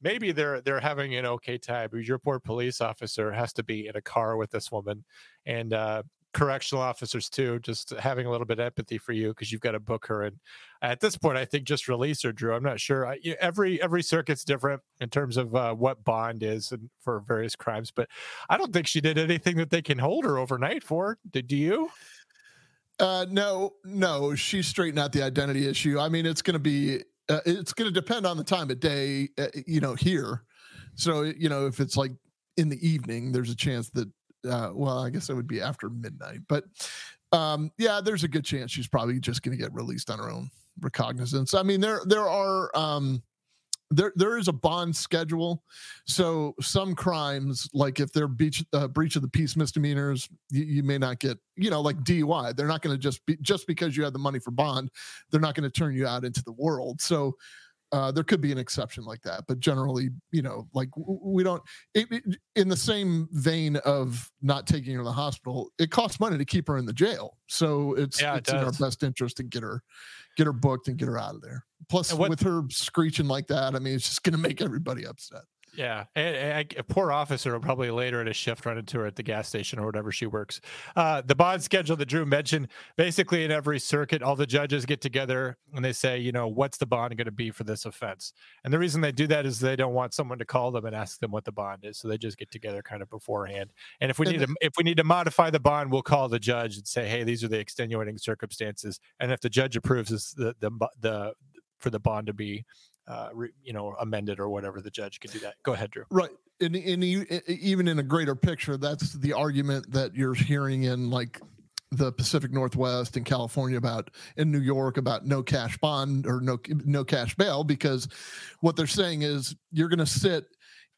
[SPEAKER 5] maybe they're they're having an okay time. Your poor police officer has to be in a car with this woman, and uh, correctional officers too, just having a little bit of empathy for you because you've got to book her. And at this point, I think just release her, Drew. I'm not sure. I, every every circuit's different in terms of uh, what bond is and for various crimes, but I don't think she did anything that they can hold her overnight for. Did do you?
[SPEAKER 6] Uh, no, no, she's straightened out the identity issue. I mean, it's going to be, uh, it's going to depend on the time of day, uh, you know, here. So, you know, if it's like in the evening, there's a chance that, uh, well, I guess it would be after midnight, but, um, yeah, there's a good chance she's probably just going to get released on her own recognizance. I mean, there, there are, um, there there is a bond schedule so some crimes like if they're breach, uh, breach of the peace misdemeanors you, you may not get you know like dui they're not going to just be just because you have the money for bond they're not going to turn you out into the world so uh, there could be an exception like that but generally you know like we don't it, it- in the same vein of not taking her to the hospital it costs money to keep her in the jail. So it's
[SPEAKER 5] Yeah, it
[SPEAKER 6] it's in our best interest to get her get her booked and get her out of there. Plus
[SPEAKER 5] Plus, what-
[SPEAKER 6] with her screeching like that i mean it's just going to make everybody upset
[SPEAKER 5] Yeah, and, and a poor officer will probably later at a shift run into her at the gas station or whatever she works. Uh, the bond schedule that Drew mentioned, basically in every circuit, all the judges get together and they say, you know, what's the bond going to be for this offense? And the reason they do that is they don't want someone to call them and ask them what the bond is, so they just get together kind of beforehand. And if we need to, if we need to modify the bond, we'll call the judge and say, hey, these are the extenuating circumstances. And if the judge approves this, the the the for the bond to be uh, re, you know, amended or whatever, the judge could do that. Go ahead, Drew.
[SPEAKER 6] right and, even in a greater picture that's the argument that you're hearing in like the pacific northwest and california about in new york about no cash bond or no no cash bail because what they're saying is you're going to sit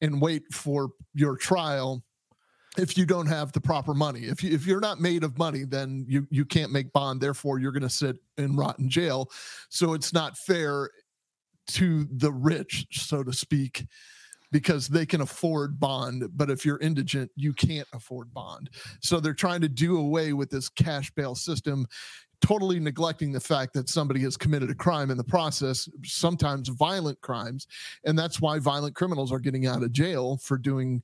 [SPEAKER 6] and wait for your trial if you don't have the proper money if you if you're not made of money then you you can't make bond therefore you're going to sit in rotten jail so it's not fair to the rich so to speak because they can afford bond but if you're indigent you can't afford bond. So they're trying to do away with this cash bail system totally neglecting the fact that somebody has committed a crime in the process sometimes violent crimes and that's why violent criminals are getting out of jail for doing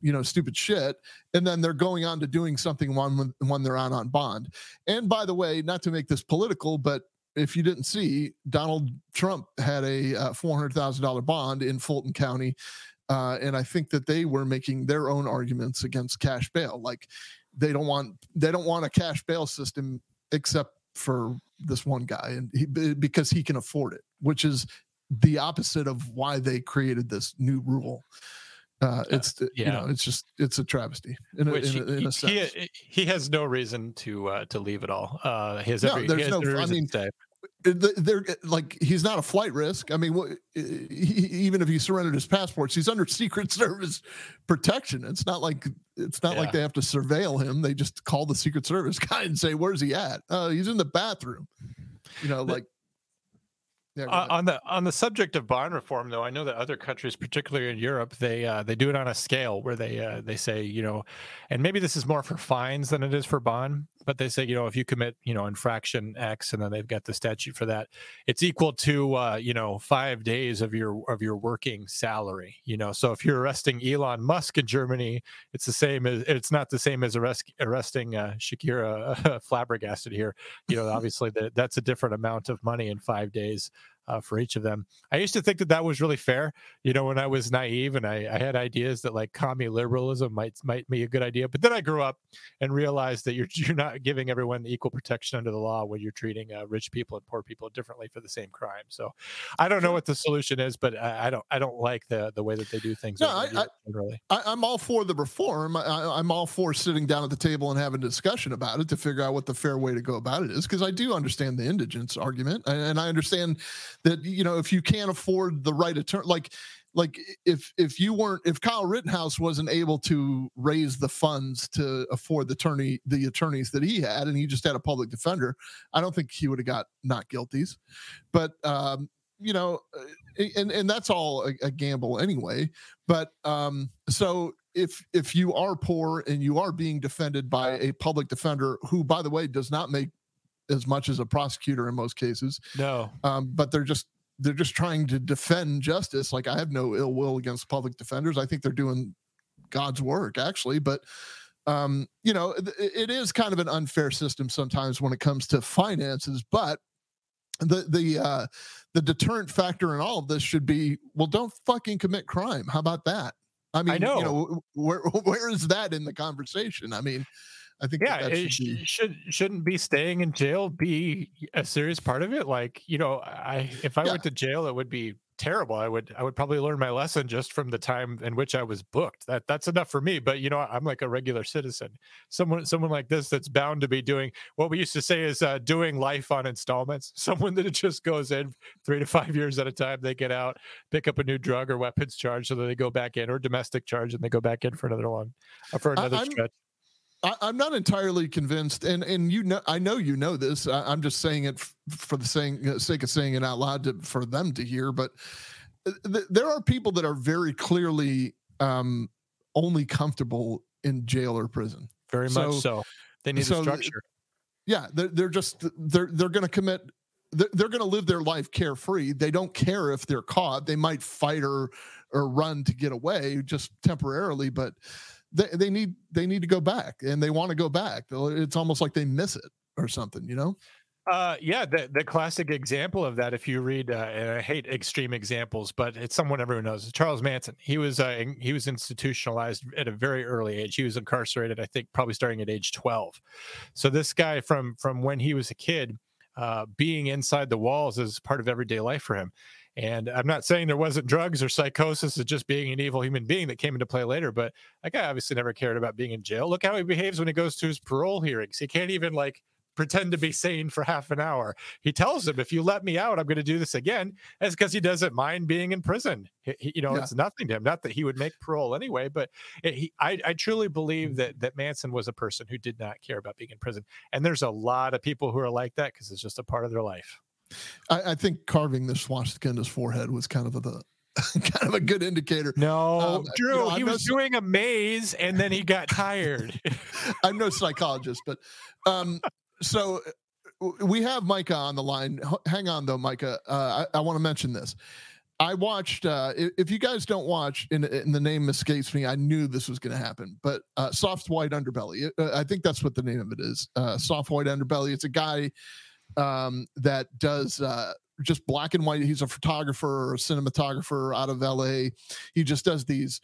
[SPEAKER 6] you know stupid shit and then they're going on to doing something when when they're out on bond. And by the way not to make this political but if you didn't see donald trump had a uh, $400000 bond in fulton county uh, and i think that they were making their own arguments against cash bail like they don't want they don't want a cash bail system except for this one guy and he, because he can afford it which is the opposite of why they created this new rule uh, it's you
[SPEAKER 5] yeah.
[SPEAKER 6] know it's just it's a travesty in a, in a, in
[SPEAKER 5] he,
[SPEAKER 6] a sense.
[SPEAKER 5] he, he has no reason to uh, to leave at all. Uh, he has
[SPEAKER 6] No,
[SPEAKER 5] every, he
[SPEAKER 6] there's no- I mean,
[SPEAKER 5] to stay.
[SPEAKER 6] th- they're like he's not a flight risk. I mean, what, he, even if he surrendered his passports, he's under Secret Service protection. It's not like it's not
[SPEAKER 5] Yeah.
[SPEAKER 6] like they have to surveil him. They just call the Secret Service guy and say, "Where's he at? Uh, he's in the bathroom." You know, like yeah,
[SPEAKER 5] Uh, on the on the subject of bond reform, though, I know that other countries, particularly in Europe, they uh, they do it on a scale where they uh, they say, you know, and maybe this is more for fines than it is for bond, but they say, you know, if you commit, you know, infraction X, and then they've got the statute for that, it's equal to, uh, you know, five days of your of your working salary. You know, so if you're arresting Elon Musk in Germany, it's the same as it's not the same as arrest, arresting uh, Shakira flabbergasted here. You know, obviously that that's a different amount of money in five days. Uh, for each of them. I used to think that that was really fair. You know, when I was naive and I, I had ideas that like commie liberalism might might be a good idea, but then I grew up and realized that you're you're not giving everyone equal protection under the law when you're treating uh, rich people and poor people differently for the same crime. So I don't know what the solution is, but I, I don't I don't like the the way that they do things.
[SPEAKER 6] No, I, I'm all for the reform. I, I'm all for sitting down at the table and having a discussion about it to figure out what the fair way to go about it is, because I do understand the indigence argument, and I understand that you know if you can't afford the right attorney, like like if if you weren't if Kyle Rittenhouse wasn't able to raise the funds to afford the attorney the attorneys that he had, and he just had a public defender, I don't think he would have got not guilties. But um, you know, uh, and and that's all a, a gamble anyway. But um, so if if you are poor and you are being defended by a public defender who, by the way, does not make as much as a prosecutor in most cases,
[SPEAKER 5] no,
[SPEAKER 6] um, but they're just they're just trying to defend justice. Like I have no ill will against public defenders. I think they're doing God's work actually, but um, you know, it, it is kind of an unfair system sometimes when it comes to finances, but the the uh the deterrent factor in all of this should be well don't fucking commit crime. How about that? I mean
[SPEAKER 5] know.
[SPEAKER 6] you know where where is that in the conversation? I mean i think
[SPEAKER 5] yeah
[SPEAKER 6] that, that should, be...
[SPEAKER 5] should shouldn't be staying in jail be a serious part of it? Like you know i if i
[SPEAKER 6] Yeah.
[SPEAKER 5] went to jail it would be terrible. I would i would probably learn my lesson just from the time in which i was booked. That that's enough for me but you know i'm like a regular citizen. Someone someone like this that's bound to be doing what we used to say is uh, doing life on installments. Someone that just goes in three to five years at a time they get out pick up a new drug or weapons charge so that they go back in or domestic charge and they go back in for another one uh, for another
[SPEAKER 6] I'm-
[SPEAKER 5] stretch
[SPEAKER 6] I, I'm not entirely convinced, and and you know, I know you know this. I, I'm just saying it f- for the saying, uh, sake of saying it out loud to, for them to hear. But uh, th- there are people that are very clearly um, only comfortable in jail or prison.
[SPEAKER 5] very much so they need
[SPEAKER 6] so
[SPEAKER 5] a
[SPEAKER 6] th-
[SPEAKER 5] structure
[SPEAKER 6] Yeah, they're they're just they're they're going to commit. They're, they're going to live their life carefree. They don't care if they're caught. They might fight or or run to get away just temporarily, but they, they need they need to go back and they want to go back. It's almost like they miss it or something, you know?
[SPEAKER 5] Uh, yeah, the the classic example of that, if you read, uh, and I hate extreme examples, but it's someone everyone knows. Charles Manson. He was uh, he was institutionalized at a very early age. He was incarcerated, I think, probably starting at age twelve. So this guy, from from when he was a kid, uh, being inside the walls is part of everyday life for him. And I'm not saying there wasn't drugs or psychosis, it's just being an evil human being that came into play later. But that guy obviously never cared about being in jail. Look how he behaves when he goes to his parole hearings. He can't even like pretend to be sane for half an hour. He tells them, "If you let me out, I'm going to do this again." That's because he doesn't mind being in prison. He- he- you know,
[SPEAKER 6] Yeah.
[SPEAKER 5] it's nothing to him. Not that he would make parole anyway, but it, he, I, I truly believe mm-hmm. that that Manson was a person who did not care about being in prison. And there's a lot of people who are like that because it's just a part of their life.
[SPEAKER 6] I, I think carving the swastika in his forehead was kind of a the kind of a good indicator.
[SPEAKER 5] No,
[SPEAKER 6] Um,
[SPEAKER 5] Drew,
[SPEAKER 6] you know,
[SPEAKER 5] he
[SPEAKER 6] I'm no
[SPEAKER 5] was
[SPEAKER 6] psy-
[SPEAKER 5] doing a maze and then he got tired.
[SPEAKER 6] I'm no psychologist, but um, so we have Micah on the line. Hang on though, Micah. Uh, I, I want to mention this. I watched. Uh, if you guys don't watch, and, and the name escapes me, I knew this was going to happen. But uh, soft white underbelly. Uh, I think that's what the name of it is. Uh, soft white underbelly. It's a guy um, that does uh, just black and white. He's a photographer or a cinematographer out of LA. He just does these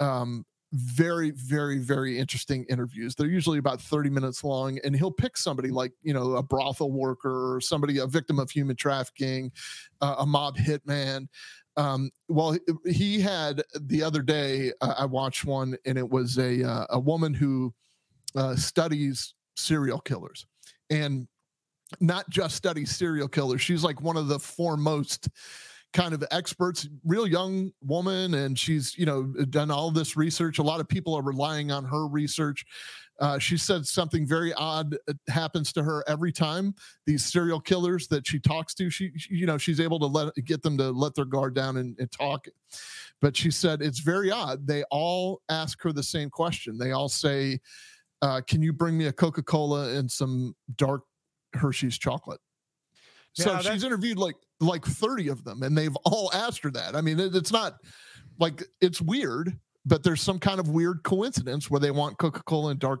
[SPEAKER 6] um, very, very, very interesting interviews. They're usually about 30 minutes long, and he'll pick somebody like, you know, a brothel worker or somebody, a victim of human trafficking, uh, a mob hitman. Um, well, he- had the other day, uh, I watched one, and it was a, uh, a woman who uh, studies serial killers. And not just studies serial killers. She's like one of the foremost kind of experts, real young woman, and she's you know done all this research. A lot of people are relying on her research. Uh, she said something very odd uh, happens to her every time these serial killers that she talks to. She, she- you know, she's able to let get them to let their guard down and, and talk. But she said it's very odd. They all ask her the same question. They all say, uh, "Can you bring me a Coca Cola and some dark Hershey's chocolate?" So
[SPEAKER 5] Yeah,
[SPEAKER 6] she's interviewed like like 30 of them and they've all asked her that. I mean, it, it's not like it's weird, but there's some kind of weird coincidence where they want Coca-Cola and dark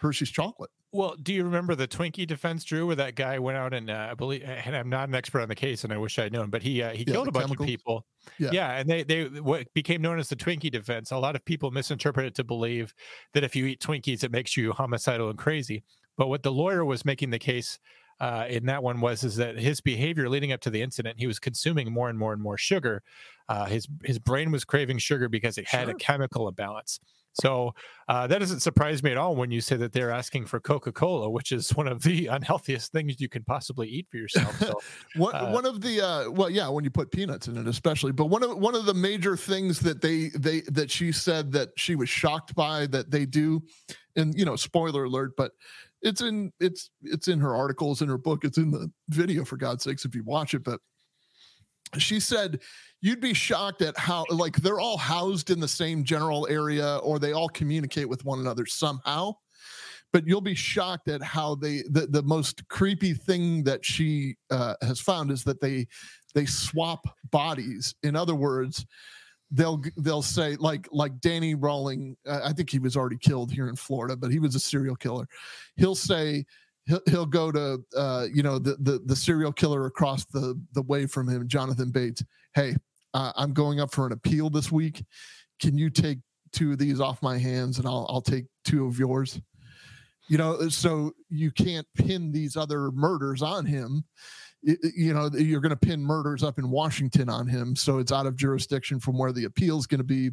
[SPEAKER 6] Hershey's chocolate.
[SPEAKER 5] Well, do you remember the Twinkie defense, Drew, where that guy went out and uh, I believe, and I'm not an expert on the case, and I wish I'd known, but he uh, he
[SPEAKER 6] Yeah,
[SPEAKER 5] killed a bunch
[SPEAKER 6] chemicals.
[SPEAKER 5] of people.
[SPEAKER 6] Yeah.
[SPEAKER 5] yeah, and they they what became known as the Twinkie defense. A lot of people misinterpret it to believe that if you eat Twinkies, it makes you homicidal and crazy. But what the lawyer was making the case uh, in that one was is that his behavior leading up to the incident, he was consuming more and more and more sugar. Uh, his his brain was craving sugar because it had a chemical imbalance. So uh, that doesn't surprise me at all when you say that they're asking for Coca Cola, which is one of the unhealthiest things you can possibly eat for yourself. So,
[SPEAKER 6] One,
[SPEAKER 5] uh,
[SPEAKER 6] one of the uh, well, yeah, when you put peanuts in it, especially. But one of one of the major things that they they that she said that she was shocked by that they do, and you know, spoiler alert, but it's in it's it's in her articles in her book. It's in the video for God's sakes if you watch it. But she said you'd be shocked at how like they're all housed in the same general area or they all communicate with one another somehow but you'll be shocked at how they the, the most creepy thing that she uh, has found is that they they swap bodies in other words they'll they'll say like like danny Rolling, uh, i think he was already killed here in florida but he was a serial killer. He'll say he'll, he'll go to uh, you know the, the the serial killer across the the way from him jonathan bates. Hey uh, i'm going up for an appeal this week. Can you take two of these off my hands and i'll i'll take two of yours? You know so you can't pin these other murders on him you know you're going to pin murders up in washington on him so it's out of jurisdiction from where the appeal is going to be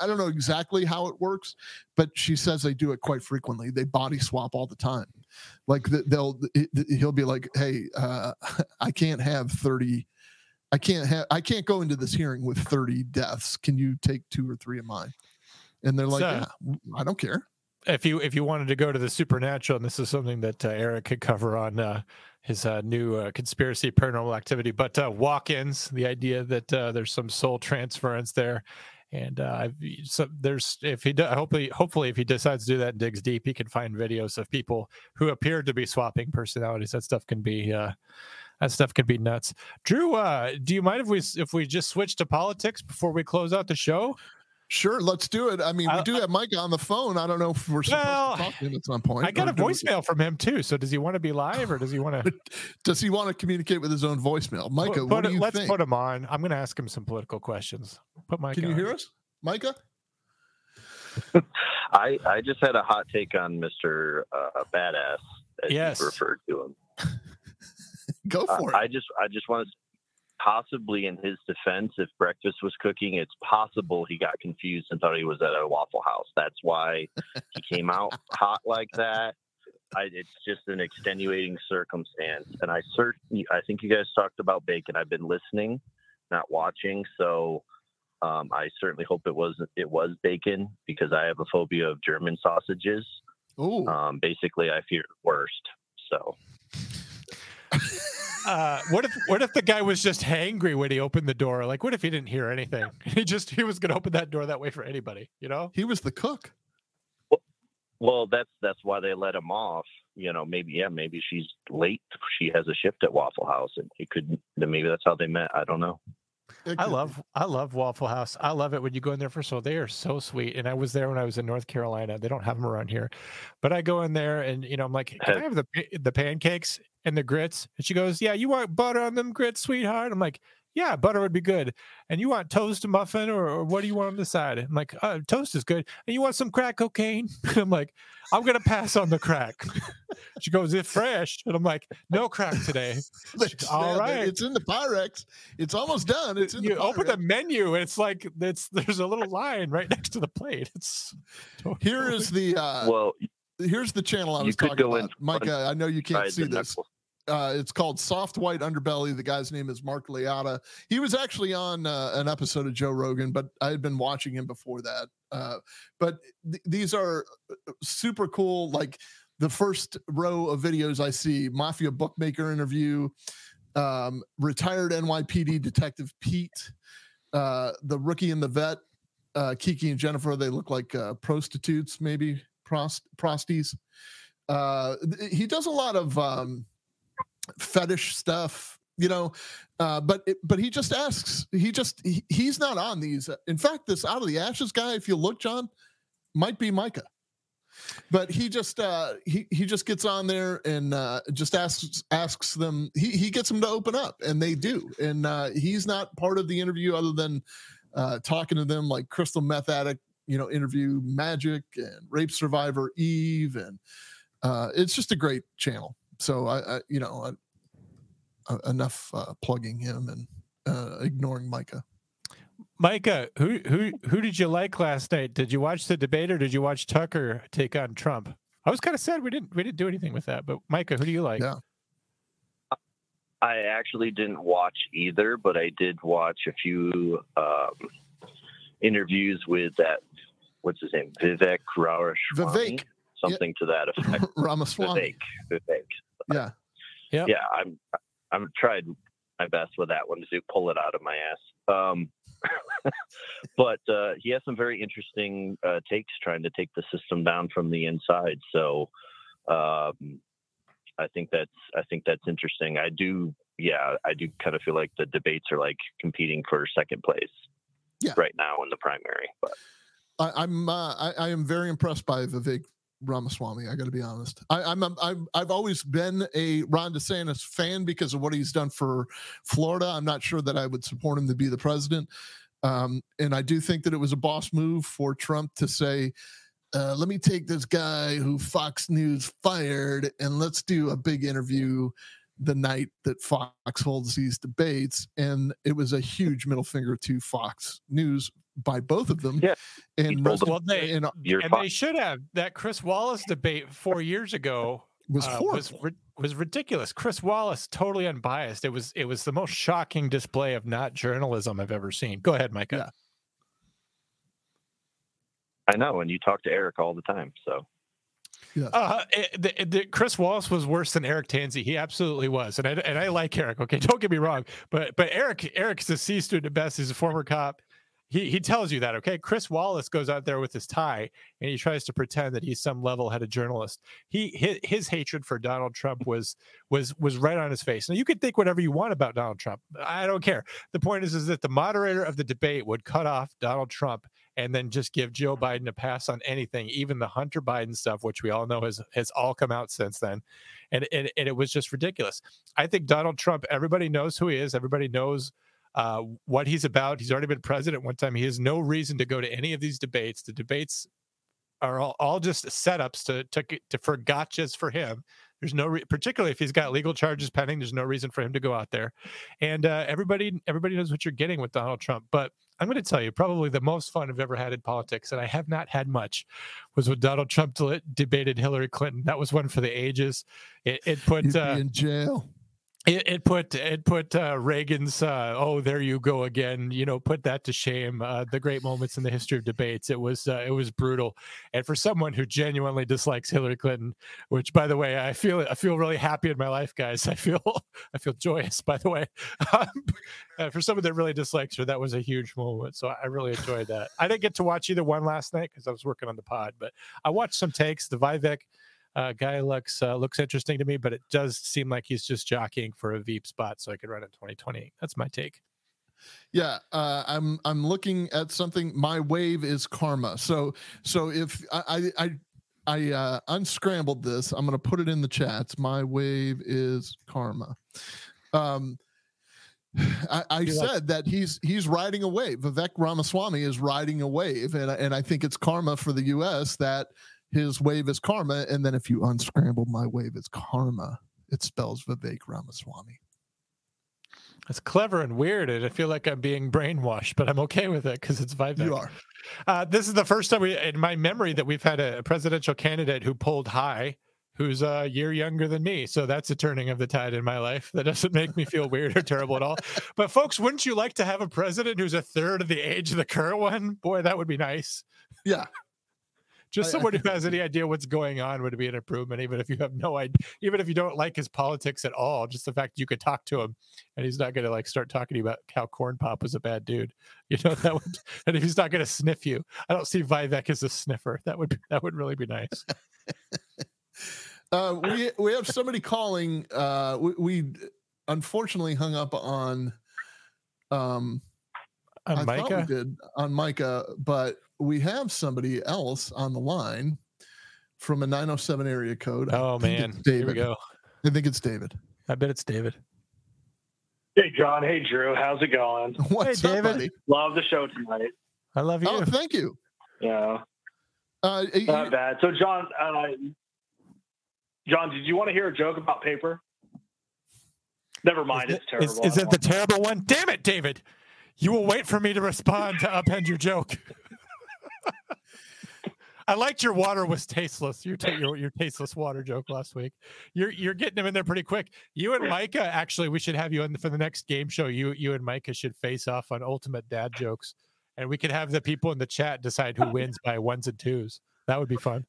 [SPEAKER 6] i don't know exactly how it works but she says they do it quite frequently. They body swap all the time. Like they'll he'll be like hey uh, i can't have 30 i can't have i can't go into this hearing with 30 deaths. Can you take two or three of mine? And they're like
[SPEAKER 5] So-
[SPEAKER 6] yeah i don't care.
[SPEAKER 5] if you if you wanted to go to the supernatural, and this is something that uh, Eric could cover on uh, his uh, new uh, conspiracy paranormal activity, but uh, walk-ins, the idea that uh, there's some soul transference there, and uh, so there's if he do, hopefully hopefully if he decides to do that and digs deep, he can find videos of people who appear to be swapping personalities. That stuff can be. Uh, that stuff can be nuts. Drew, uh, do you mind if we if we just switch to politics before we close out the show?
[SPEAKER 6] Sure, let's do it. I mean, we do have Micah on the phone. I don't know if we're supposed
[SPEAKER 5] Well,
[SPEAKER 6] to talk to him at some point.
[SPEAKER 5] I got a voicemail from him too. So does he want to be live or does he want to?
[SPEAKER 6] Does he want to communicate with his own voicemail? Micah,
[SPEAKER 5] Put-
[SPEAKER 6] what do you
[SPEAKER 5] let's
[SPEAKER 6] think?
[SPEAKER 5] put him on. I'm going to ask him some political questions. Put Mike.
[SPEAKER 6] Can you
[SPEAKER 5] on.
[SPEAKER 6] hear us, Micah?
[SPEAKER 21] I I just had a hot take on Mr. Uh, Badass, as
[SPEAKER 5] Yes.
[SPEAKER 21] you referred to him.
[SPEAKER 6] Go for
[SPEAKER 21] it. I just I just want to possibly in his defense, if breakfast was cooking, it's possible he got confused and thought he was at a Waffle House. That's why he came out hot like that. I, it's just an extenuating circumstance, and I certainly I think you guys talked about bacon. I've been listening, not watching, so um, I certainly hope it was it was bacon because I have a phobia of German sausages.
[SPEAKER 6] Oh,
[SPEAKER 21] um, basically, I fear the worst. So
[SPEAKER 5] Uh, what if what if the guy was just hangry when he opened the door? Like, what if he didn't hear anything? He just he was going to open that door that way for anybody. You know,
[SPEAKER 6] he was the cook.
[SPEAKER 21] Well, that's that's why they let him off. You know, maybe yeah, maybe she's late. She has a shift at Waffle House, and it could then maybe that's how they met. I don't know.
[SPEAKER 5] I love I love Waffle House. I love it when you go in there. First of all, they are so sweet, and I was there when I was in North Carolina. They don't have them around here, but I go in there and you know I'm like, can I have the the pancakes and the grits? And she goes, Yeah, you want butter on them grits, sweetheart? I'm like, Yeah, butter would be good. And you want toast muffin or, or what do you want on the side? I'm like, uh, toast is good. And you want some crack cocaine? I'm like, I'm gonna pass on the crack. she goes, It's fresh, and I'm like, No crack today. She goes, All
[SPEAKER 6] Yeah,
[SPEAKER 5] right.
[SPEAKER 6] It's in the Pyrex. It's almost done. It's in
[SPEAKER 5] you
[SPEAKER 6] the
[SPEAKER 5] open the menu and it's like it's there's a little line right next to the plate it's
[SPEAKER 6] Here is the uh
[SPEAKER 21] well
[SPEAKER 6] here's the channel I
[SPEAKER 21] you
[SPEAKER 6] was
[SPEAKER 21] could
[SPEAKER 6] talking
[SPEAKER 21] go
[SPEAKER 6] about. Micah, I know you can't see
[SPEAKER 21] the
[SPEAKER 6] this. Uh, it's called Soft White Underbelly. The guy's name is Mark Laita. He was actually on uh, an episode of Joe Rogan, but I had been watching him before that. Uh, but th- these are uh, super cool. Like the first row of videos I see Mafia bookmaker interview, um, retired NYPD detective Pete, uh, the rookie and the vet, uh, Kiki and Jennifer. They look like prostitutes, maybe prost prosties. He does a lot of um, fetish stuff, you know. Uh, but it, but he just asks. He just he, he's not on these. In fact, this out of the ashes guy, if you look, John, might be Micah. but he just uh he he just gets on there and uh just asks asks them he he gets them to open up and they do and uh he's not part of the interview other than uh talking to them like crystal meth addict you know interview magic and rape survivor eve and uh it's just a great channel so i, I you know I, uh, enough uh plugging him and uh ignoring micah
[SPEAKER 5] Micah, who who who did you like last night? Did you watch the debate or did you watch Tucker take on Trump? I was kind of sad we didn't we didn't do anything with that. But Micah, who do you like?
[SPEAKER 6] Yeah.
[SPEAKER 21] I actually didn't watch either, but I did watch a few um, interviews with that. What's his name? Vivek Ramaswamy.
[SPEAKER 6] Vivek.
[SPEAKER 21] Something to that effect.
[SPEAKER 6] Ramaswamy.
[SPEAKER 21] Vivek. Vivek.
[SPEAKER 6] Yeah.
[SPEAKER 5] Yeah.
[SPEAKER 21] Yeah. I'm. I'm tried my best with that one to pull it out of my ass. Um, but uh, he has some very interesting uh, takes trying to take the system down from the inside. So um, I think that's I think that's interesting. I do, yeah, I do kind of feel like the debates are like competing for second place
[SPEAKER 6] yeah.
[SPEAKER 21] right now in the primary. But
[SPEAKER 6] I, I'm uh, I, I am very impressed by Vivek Ramaswamy. I got to be honest. I, I'm, I'm I've always been a Ron DeSantis fan because of what he's done for Florida. I'm not sure that I would support him to be the president, um, and I do think that it was a boss move for Trump to say. Uh, let me take this guy who Fox News fired and let's do a big interview the night that Fox holds these debates. And it was a huge middle finger to Fox News by both of them.
[SPEAKER 21] Yeah.
[SPEAKER 6] And
[SPEAKER 21] told them,
[SPEAKER 5] well, they
[SPEAKER 6] and,
[SPEAKER 5] and they should have that Chris Wallace debate four years ago
[SPEAKER 6] was
[SPEAKER 5] uh, was was ridiculous. Chris Wallace, totally unbiased. It was it was the most shocking display of not journalism I've ever seen. Go ahead, Micah.
[SPEAKER 6] Yeah.
[SPEAKER 21] I know, and you talk to Eric all the time, so
[SPEAKER 5] Uh, it- the, the, Chris Wallace was worse than Eric Tansey. He absolutely was, and I and I like Eric. Okay, don't get me wrong, but but Eric Eric's a C student at best. He's a former cop. He he tells you that. Okay, Chris Wallace goes out there with his tie and he tries to pretend that he's some level-headed journalist. He his, his hatred for Donald Trump was was was right on his face. Now you could think whatever you want about Donald Trump. I don't care. The point is is that the moderator of the debate would cut off Donald Trump and then just give Joe Biden a pass on anything, even the Hunter Biden stuff, which we all know has has all come out since then, and and, and it was just ridiculous. I think Donald Trump, everybody knows who he is, everybody knows uh, what he's about. He's already been president one time. He has no reason to go to any of these debates. The debates are all, all just setups to to to for gotchas for him. There's no, re- particularly if he's got legal charges pending. There's no reason for him to go out there, and uh, everybody everybody knows what you're getting with Donald Trump. But I'm going to tell you, probably the most fun I've ever had in politics, and I have not had much, was when Donald Trump debated Hillary Clinton. That was one for the ages. It, it put uh,
[SPEAKER 6] in jail.
[SPEAKER 5] It, it put it put uh, Reagan's uh, oh there you go again you know put that to shame uh, the great moments in the history of debates. It was uh, it was brutal. And for someone who genuinely dislikes Hillary Clinton which by the way I feel I feel really happy in my life guys. I feel I feel joyous by the way. Um, uh, for someone that really dislikes her that was a huge moment. So I really enjoyed that. I didn't get to watch either one last night because I was working on the pod but I watched some takes. The Vivek uh, guy looks uh, looks interesting to me, but it does seem like he's just jockeying for a Veep spot so I could run in 2020. That's my take.
[SPEAKER 6] Yeah, uh, I'm I'm looking at something. My wave is karma. So so if I I I, uh, unscrambled this, I'm going to put it in the chats. My wave is karma. Um, I, I
[SPEAKER 5] You like-
[SPEAKER 6] said that he's he's riding a wave. Vivek Ramaswamy is riding a wave, and and I think it's karma for the U.S. that his wave is karma. And then if you unscramble my wave is karma, it spells Vivek Ramaswamy.
[SPEAKER 5] It's clever and weird, and I feel like I'm being brainwashed, but I'm okay with it because it's Vivek.
[SPEAKER 6] You are.
[SPEAKER 5] Uh, this is the first time we, in my memory, that we've had a presidential candidate who pulled high, who's a year younger than me. So that's a turning of the tide in my life. That doesn't make me feel weird or terrible at all. But folks, wouldn't you like to have a president who's a third of the age of the current one? Boy, that would be nice.
[SPEAKER 6] Yeah.
[SPEAKER 5] Just someone who has any idea what's going on would be an improvement, even if you have no idea, even if you don't like his politics at all. Just the fact you could talk to him and he's not going to like start talking to you about how Corn Pop was a bad dude. You know that would, and if he's not going to sniff you, I don't see Vivek as a sniffer. That would that would really be nice.
[SPEAKER 6] Uh, we we have somebody calling. Uh, we, we unfortunately hung up on. Um,
[SPEAKER 5] On
[SPEAKER 6] I thought we did on Micah, but we have somebody else on the line. from a 907 area code.
[SPEAKER 5] Oh
[SPEAKER 6] I think
[SPEAKER 5] man,
[SPEAKER 6] it's
[SPEAKER 5] here
[SPEAKER 6] David.
[SPEAKER 5] we go.
[SPEAKER 6] I think it's David.
[SPEAKER 5] I bet it's David.
[SPEAKER 22] Hey, John. Hey, Drew. How's it going?
[SPEAKER 6] What's
[SPEAKER 5] Hey,
[SPEAKER 6] up, buddy?
[SPEAKER 22] Love the show tonight.
[SPEAKER 5] I love you.
[SPEAKER 6] Oh, thank you.
[SPEAKER 22] Yeah,
[SPEAKER 6] Uh, you-
[SPEAKER 22] not bad. So, John, uh, John, did you want to hear a joke about paper? Never mind. It's terrible.
[SPEAKER 5] Is, is it the terrible one? Damn it, David! You will wait for me to respond to upend your joke. I liked your water was tasteless. Your, ta- your your tasteless water joke last week. You're you're getting them in there pretty quick. You and Micah actually, we should have you in for the next game show. You you and Micah should face off on ultimate dad jokes, and we could have the people in the chat decide who wins by ones and twos. That would be fun.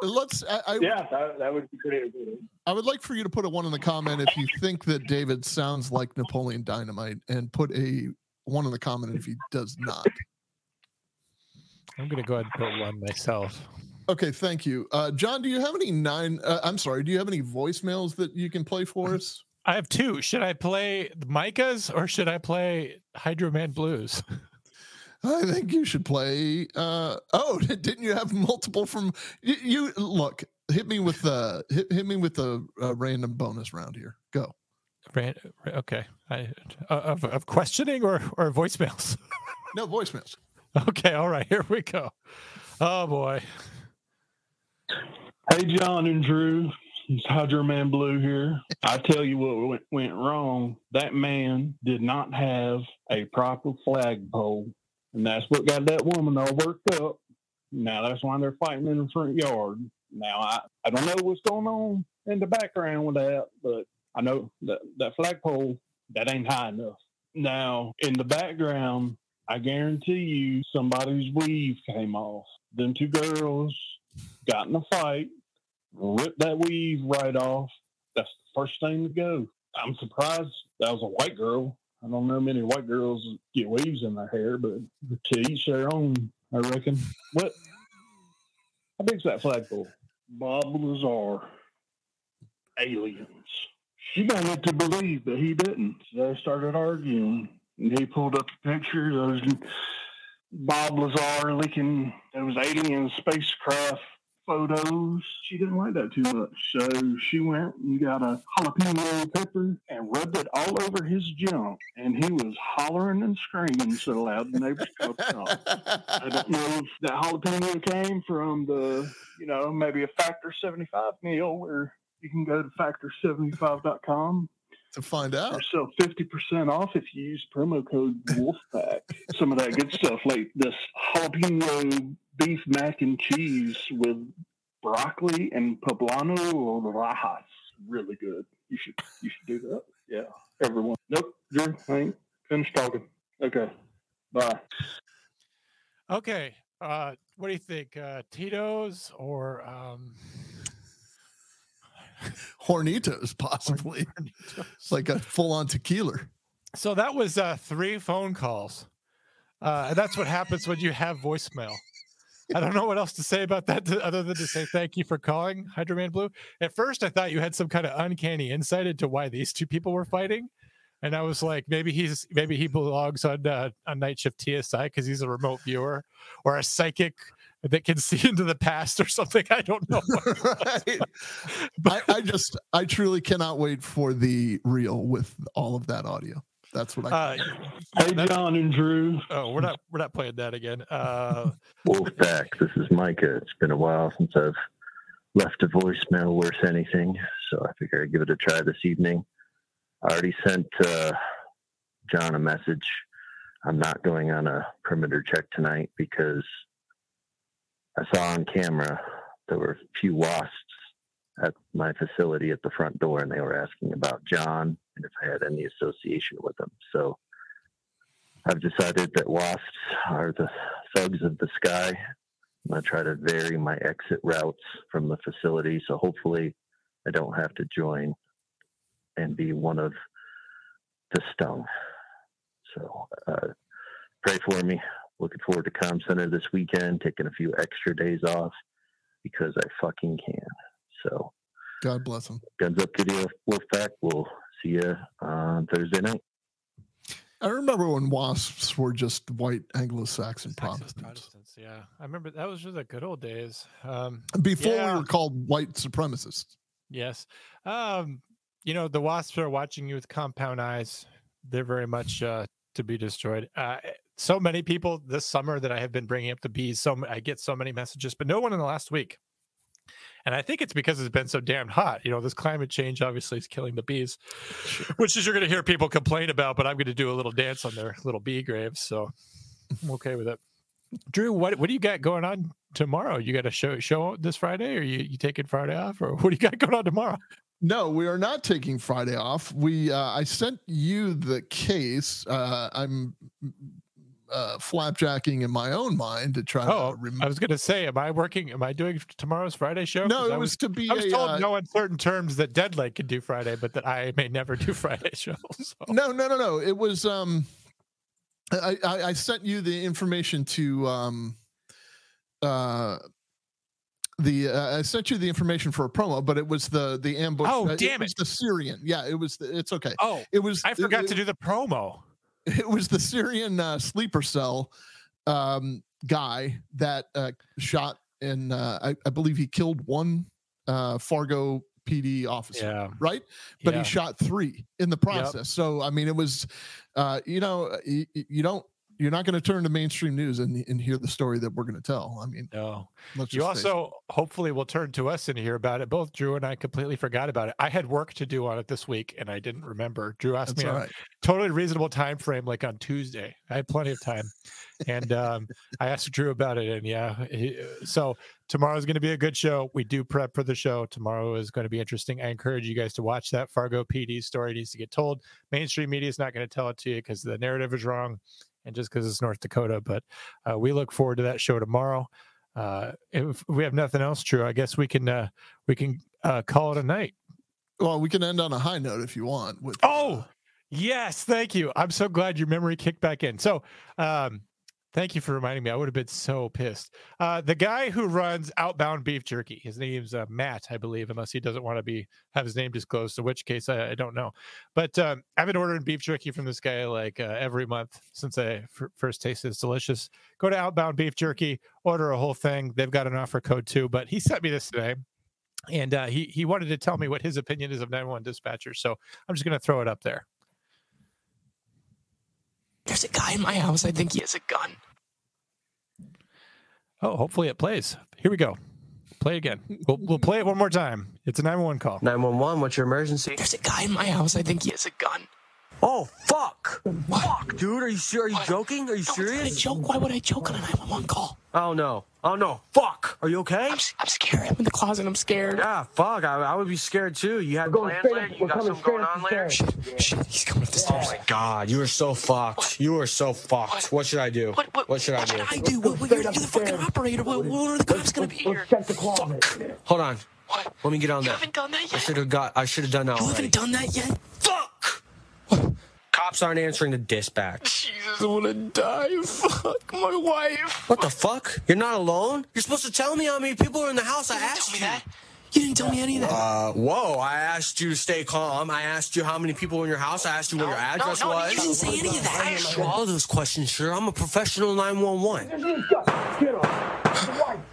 [SPEAKER 6] let's. I, I,
[SPEAKER 22] yeah, that, that would be pretty. good.
[SPEAKER 6] I would like for you to put a one in the comment if you think that David sounds like Napoleon Dynamite, and put a one in the comment if he does not.
[SPEAKER 5] I'm gonna go ahead and put one myself.
[SPEAKER 6] Okay, thank you, uh, John. Do you have any nine? Uh, I'm sorry. Do you have any voicemails that you can play for us?
[SPEAKER 5] I have two. Should I play Micah's or should I play Hydro Man Blues?
[SPEAKER 6] I think you should play. Uh, oh, didn't you have multiple from you? you look, hit me with the hit, hit me with the uh, random bonus round here. Go.
[SPEAKER 5] Ran- Okay. I, uh, of, of questioning or, or voicemails?
[SPEAKER 6] No voicemails.
[SPEAKER 5] Okay. All right. Here we go. Oh, boy.
[SPEAKER 23] Hey, John and Drew. It's Hydro Man Blue here. I tell you what went, went wrong. That man did not have a proper flagpole, and that's what got that woman all worked up. Now that's why they're fighting in the front yard. Now I, I don't know what's going on in the background with that, but I know that that flagpole that ain't high enough. Now in the background, I guarantee you somebody's weave came off. Them two girls got in a fight, ripped that weave right off. That's the first thing to go. I'm surprised that was a white girl. I don't know many white girls get weaves in their hair, but to each their own, I reckon. What? How big's that flagpole? Bob Lazar. Aliens. She wanted to believe, but he didn't. So they started arguing. And he pulled up a picture. Bob Lazar leaking those alien spacecraft photos. She didn't like that too much. So she went and got a jalapeno pepper and rubbed it all over his junk. And he was hollering and screaming so loud the neighbors could talk. I don't know if that jalapeno came from the, you know, maybe a Factor 75 meal where you can go to factor75.com
[SPEAKER 6] to find out.
[SPEAKER 23] So 50% off if you use promo code Wolfpack. Some of that good stuff, like this jalapeno beef mac and cheese with broccoli and poblano or rajas. Really good. You should you should do that. Yeah. Everyone. Nope. Drew, I ain't finished talking. Okay. Bye.
[SPEAKER 5] Okay. Uh, what do you think? Uh, Tito's or um,
[SPEAKER 6] Hornitos, possibly. It's like a full on tequila.
[SPEAKER 5] So that was uh, three phone calls. Uh, that's what happens when you have voicemail. I don't know what else to say about that to, other than to say thank you for calling Hydro Man Blue. At first, I thought you had some kind of uncanny insight into why these two people were fighting, and I was like, maybe he's maybe he belongs on uh, on Night Shift TSI because he's a remote viewer or a psychic that can see into the past or something. I don't know.
[SPEAKER 6] right. I, I just I truly cannot wait for the reel with all of that audio. That's what I.
[SPEAKER 5] Uh,
[SPEAKER 23] hey, John and Drew.
[SPEAKER 5] Oh, we're not we're not playing that again. Uh,
[SPEAKER 24] Wolfpack, this is Micah. It's been a while since I've left a voicemail worth anything, so I figure I'd give it a try this evening. I already sent uh, John a message. I'm not going on a perimeter check tonight because I saw on camera there were a few wasps at my facility at the front door, and they were asking about John and if I had any association with him. So I've decided that wasps are the thugs of the sky. I'm going to try to vary my exit routes from the facility. So hopefully I don't have to join and be one of the stung. So uh, pray for me. Looking forward to Comm Center this weekend, taking a few extra days off because I fucking can. So
[SPEAKER 6] God bless him.
[SPEAKER 24] guns up, to Kitty Wolfpack. We'll see you on Thursday night.
[SPEAKER 6] I remember when wasps were just white Anglo-Saxon Protestants.
[SPEAKER 5] Protestants, yeah. I remember that was just the good old days. Um,
[SPEAKER 6] Before
[SPEAKER 5] yeah.
[SPEAKER 6] we were called white supremacists.
[SPEAKER 5] Yes. Um, you know, the wasps are watching you with compound eyes. They're very much uh, to be destroyed. Uh, so many people this summer that I have been bringing up the bees. So I get so many messages, but no one in the last week. And I think it's because it's been so damn hot. You know, this climate change obviously is killing the bees, which is you're going to hear people complain about. But I'm going to do a little dance on their little bee graves, so I'm okay with it. Drew, what what do you got going on tomorrow? You got a show show this Friday, or you you taking Friday off, or what do you got going on tomorrow?
[SPEAKER 6] No, we are not taking Friday off. We uh, I sent you the case. Uh, I'm uh, flapjacking in my own mind to try
[SPEAKER 5] Oh,
[SPEAKER 6] to rem-
[SPEAKER 5] I was going to say, am I working? Am I doing tomorrow's Friday show?
[SPEAKER 6] No, it
[SPEAKER 5] I
[SPEAKER 6] was to be
[SPEAKER 5] I was
[SPEAKER 6] a,
[SPEAKER 5] told
[SPEAKER 6] uh,
[SPEAKER 5] no uncertain terms that Deadlight could do Friday, but that I may never do Friday shows. So.
[SPEAKER 6] No, no, no, no. It was um I, I I sent you the information to um uh the uh, I sent you the information for a promo, but it was the the ambush.
[SPEAKER 5] Oh,
[SPEAKER 6] uh,
[SPEAKER 5] damn
[SPEAKER 6] was
[SPEAKER 5] it.
[SPEAKER 6] the Syrian. Yeah, it was. The, it's okay.
[SPEAKER 5] Oh,
[SPEAKER 6] it was.
[SPEAKER 5] I forgot
[SPEAKER 6] it,
[SPEAKER 5] to do the promo.
[SPEAKER 6] It was the Syrian uh, sleeper cell um, guy that uh, shot and uh, I, I believe he killed one uh, Fargo PD officer.
[SPEAKER 5] Yeah.
[SPEAKER 6] Right, but
[SPEAKER 5] Yeah.
[SPEAKER 6] he shot three in the process. So I mean, it was, uh, you know, you, you don't. You're not going to turn to mainstream news and, and hear the story that we're going to tell. I mean,
[SPEAKER 5] no.
[SPEAKER 6] Let's
[SPEAKER 5] You
[SPEAKER 6] just face it.
[SPEAKER 5] also hopefully will turn to us and hear about it. Both Drew and I completely forgot about it. I had work to do on it this week and I didn't remember. Drew asked
[SPEAKER 6] That's
[SPEAKER 5] me a
[SPEAKER 6] right.
[SPEAKER 5] totally reasonable time frame, like on Tuesday. I had plenty of time, and um, I asked Drew about it. And yeah, he, so is going to be a good show. We do prep for the show. Tomorrow is going to be interesting. I encourage you guys to watch that. Fargo PD story needs to get told. Mainstream media is not going to tell it to you because the narrative is wrong, and just because it's North Dakota. But uh, we look forward to that show tomorrow. Uh, if we have nothing else, Drew, I guess we can uh, we can uh, call it a night.
[SPEAKER 6] Well, we can end on a high note if you want. With
[SPEAKER 5] Oh, yes, thank you. I'm so glad your memory kicked back in. So, um, thank you for reminding me. I would have been so pissed. Uh, the guy who runs Outbound Beef Jerky, his name's uh, Matt, I believe, unless he doesn't want to be have his name disclosed. In which case, I, I don't know. But um, I've been ordering beef jerky from this guy like uh, every month since I f- first tasted. It's delicious. Go to Outbound Beef Jerky, order a whole thing. They've got an offer code too. But he sent me this today and uh, he he wanted to tell me what his opinion is of 911 dispatchers. So I'm just going to throw it up there.
[SPEAKER 25] There's a guy in my house. I think he has a gun.
[SPEAKER 5] Oh, hopefully it plays. Here we go. Play again. We'll, we'll play it one more time. It's a 911 call.
[SPEAKER 25] 911, what's your emergency? There's a guy in my house. I think he has a gun.
[SPEAKER 26] Oh fuck! Fuck, dude, are you ser- are you joking? Are you
[SPEAKER 25] No,
[SPEAKER 26] serious?
[SPEAKER 25] It's not a joke. Why would I joke on a 911 call?
[SPEAKER 26] Oh no! Oh no! Fuck! Are you okay?
[SPEAKER 25] I'm, I'm scared. I'm in the closet. I'm scared.
[SPEAKER 26] Yeah, fuck. I, I would be scared too. You had plans later. You
[SPEAKER 25] We're
[SPEAKER 26] got something going
[SPEAKER 25] straight
[SPEAKER 26] on
[SPEAKER 25] up the
[SPEAKER 26] later?
[SPEAKER 25] stairs. Shit, he's coming up the oh, stairs.
[SPEAKER 26] Oh my god, you are so fucked. You are so fucked. What, should I do? What,
[SPEAKER 25] what,
[SPEAKER 26] should I do?
[SPEAKER 25] What should I do. What, what, you're, you're the fucking operator. What, when are the cops gonna be here?
[SPEAKER 26] check the closet. Hold on. What? Let me get on
[SPEAKER 25] You
[SPEAKER 26] that.
[SPEAKER 25] haven't done that yet.
[SPEAKER 26] I should have got. I should have done that
[SPEAKER 25] You
[SPEAKER 26] already.
[SPEAKER 25] haven't done that yet.
[SPEAKER 26] Cops aren't answering the dispatch.
[SPEAKER 25] Jesus, I wanna die. Fuck my wife.
[SPEAKER 26] What the fuck? You're not alone? You're supposed to tell me how many people are in the house. I asked you.
[SPEAKER 25] that. You didn't tell me any of that.
[SPEAKER 26] Uh, whoa, I asked you to stay calm. I asked you how many people were in your house. I asked you what your address
[SPEAKER 25] no,
[SPEAKER 26] was.
[SPEAKER 25] you didn't say any of that.
[SPEAKER 26] I asked you all those questions, sir. I'm a professional 911.
[SPEAKER 25] get off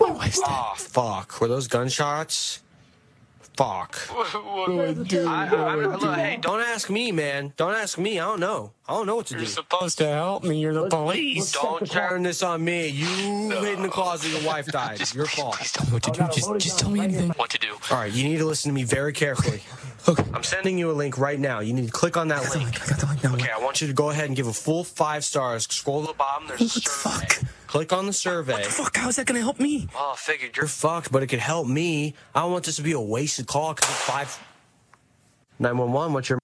[SPEAKER 25] My wife's dead.
[SPEAKER 26] Oh, fuck. Were those gunshots? Fuck.
[SPEAKER 25] What do I do?
[SPEAKER 26] I, I, I, look, hey, don't ask me, man. Don't ask me. I don't know. I don't know what to do.
[SPEAKER 25] You're supposed to help me. You're the police.
[SPEAKER 26] Don't turn this on me. You hid in the closet. Your wife died. Your fault.
[SPEAKER 25] Please tell me what to do. Just, just tell me anything. What to do?
[SPEAKER 26] All right, you need to listen to me very carefully.
[SPEAKER 25] Okay.
[SPEAKER 26] I'm sending you a link right now. You need to click on that link. Link. I got the link now. Okay, I want you to go ahead and give a full five stars. Scroll to the bottom. There's what a survey. Click on the survey.
[SPEAKER 25] Fuck, how's that gonna help me?
[SPEAKER 26] Well, I figured you're fucked, but it could help me. I don't want this to be a wasted call because it's five. 911, what's your.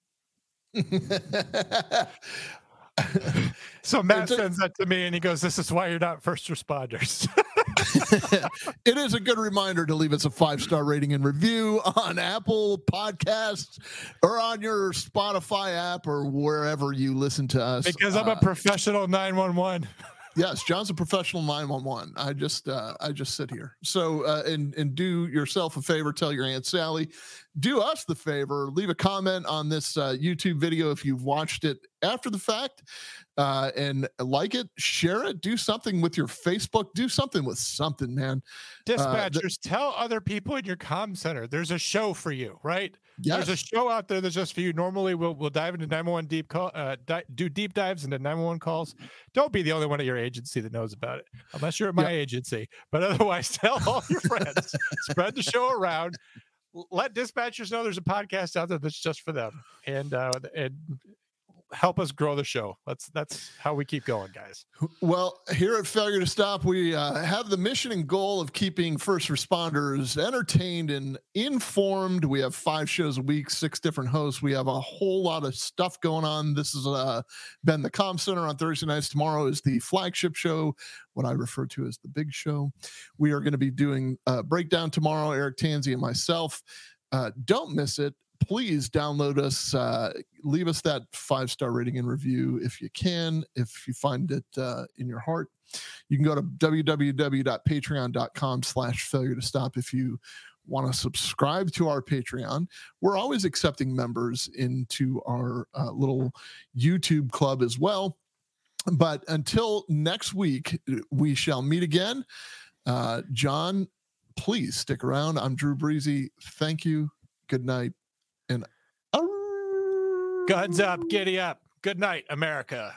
[SPEAKER 5] So Matt sends that to me and he goes, This is why you're not first responders.
[SPEAKER 6] it is a good reminder to leave us a five star rating and review on Apple Podcasts or on your Spotify app or wherever you listen to us.
[SPEAKER 5] because I'm a
[SPEAKER 6] Uh,
[SPEAKER 5] professional 911.
[SPEAKER 6] Yes, John's a professional 911. I just uh, I just sit here. So uh, and and do yourself a favor, tell your aunt Sally, do us the favor, leave a comment on this uh, YouTube video if you've watched it after the fact, uh, and like it, share it, do something with your Facebook, do something with something, man. Uh,
[SPEAKER 5] Dispatchers,
[SPEAKER 6] th-
[SPEAKER 5] tell other people in your comm center there's a show for you, right?
[SPEAKER 6] Yes.
[SPEAKER 5] There's a show out there that's just for you. Normally, we'll we'll dive into 911 deep call, uh, di- do deep dives into 911 calls. Don't be the only one at your agency that knows about it, unless you're at my
[SPEAKER 6] Yeah.
[SPEAKER 5] agency. But otherwise, tell all your friends, spread the show around. Let dispatchers know there's a podcast out there that's just for them, and uh, and help us grow the show. That's that's how we keep going, guys.
[SPEAKER 6] Well, here at Failure to Stop, we uh, have the mission and goal of keeping first responders entertained and informed. We have five shows a week, six different hosts. We have a whole lot of stuff going on. This has uh, been the Comm Center on Thursday nights. Tomorrow is the flagship show, what I refer to as the big show. We are going to be doing uh, breakdown tomorrow, Eric Tanzi and myself. Uh, don't miss it. Please download us. Uh, leave us that five star rating and review if you can, if you find it uh, in your heart. You can go to www.patreon.com slash failure to stop if you want to subscribe to our Patreon. We're always accepting members into our uh, little YouTube club as well. But until next week, we shall meet again. Uh, John, please stick around. I'm Drew Breezy. Thank you. Good night. And
[SPEAKER 5] Guns up, giddy up. Good night, America.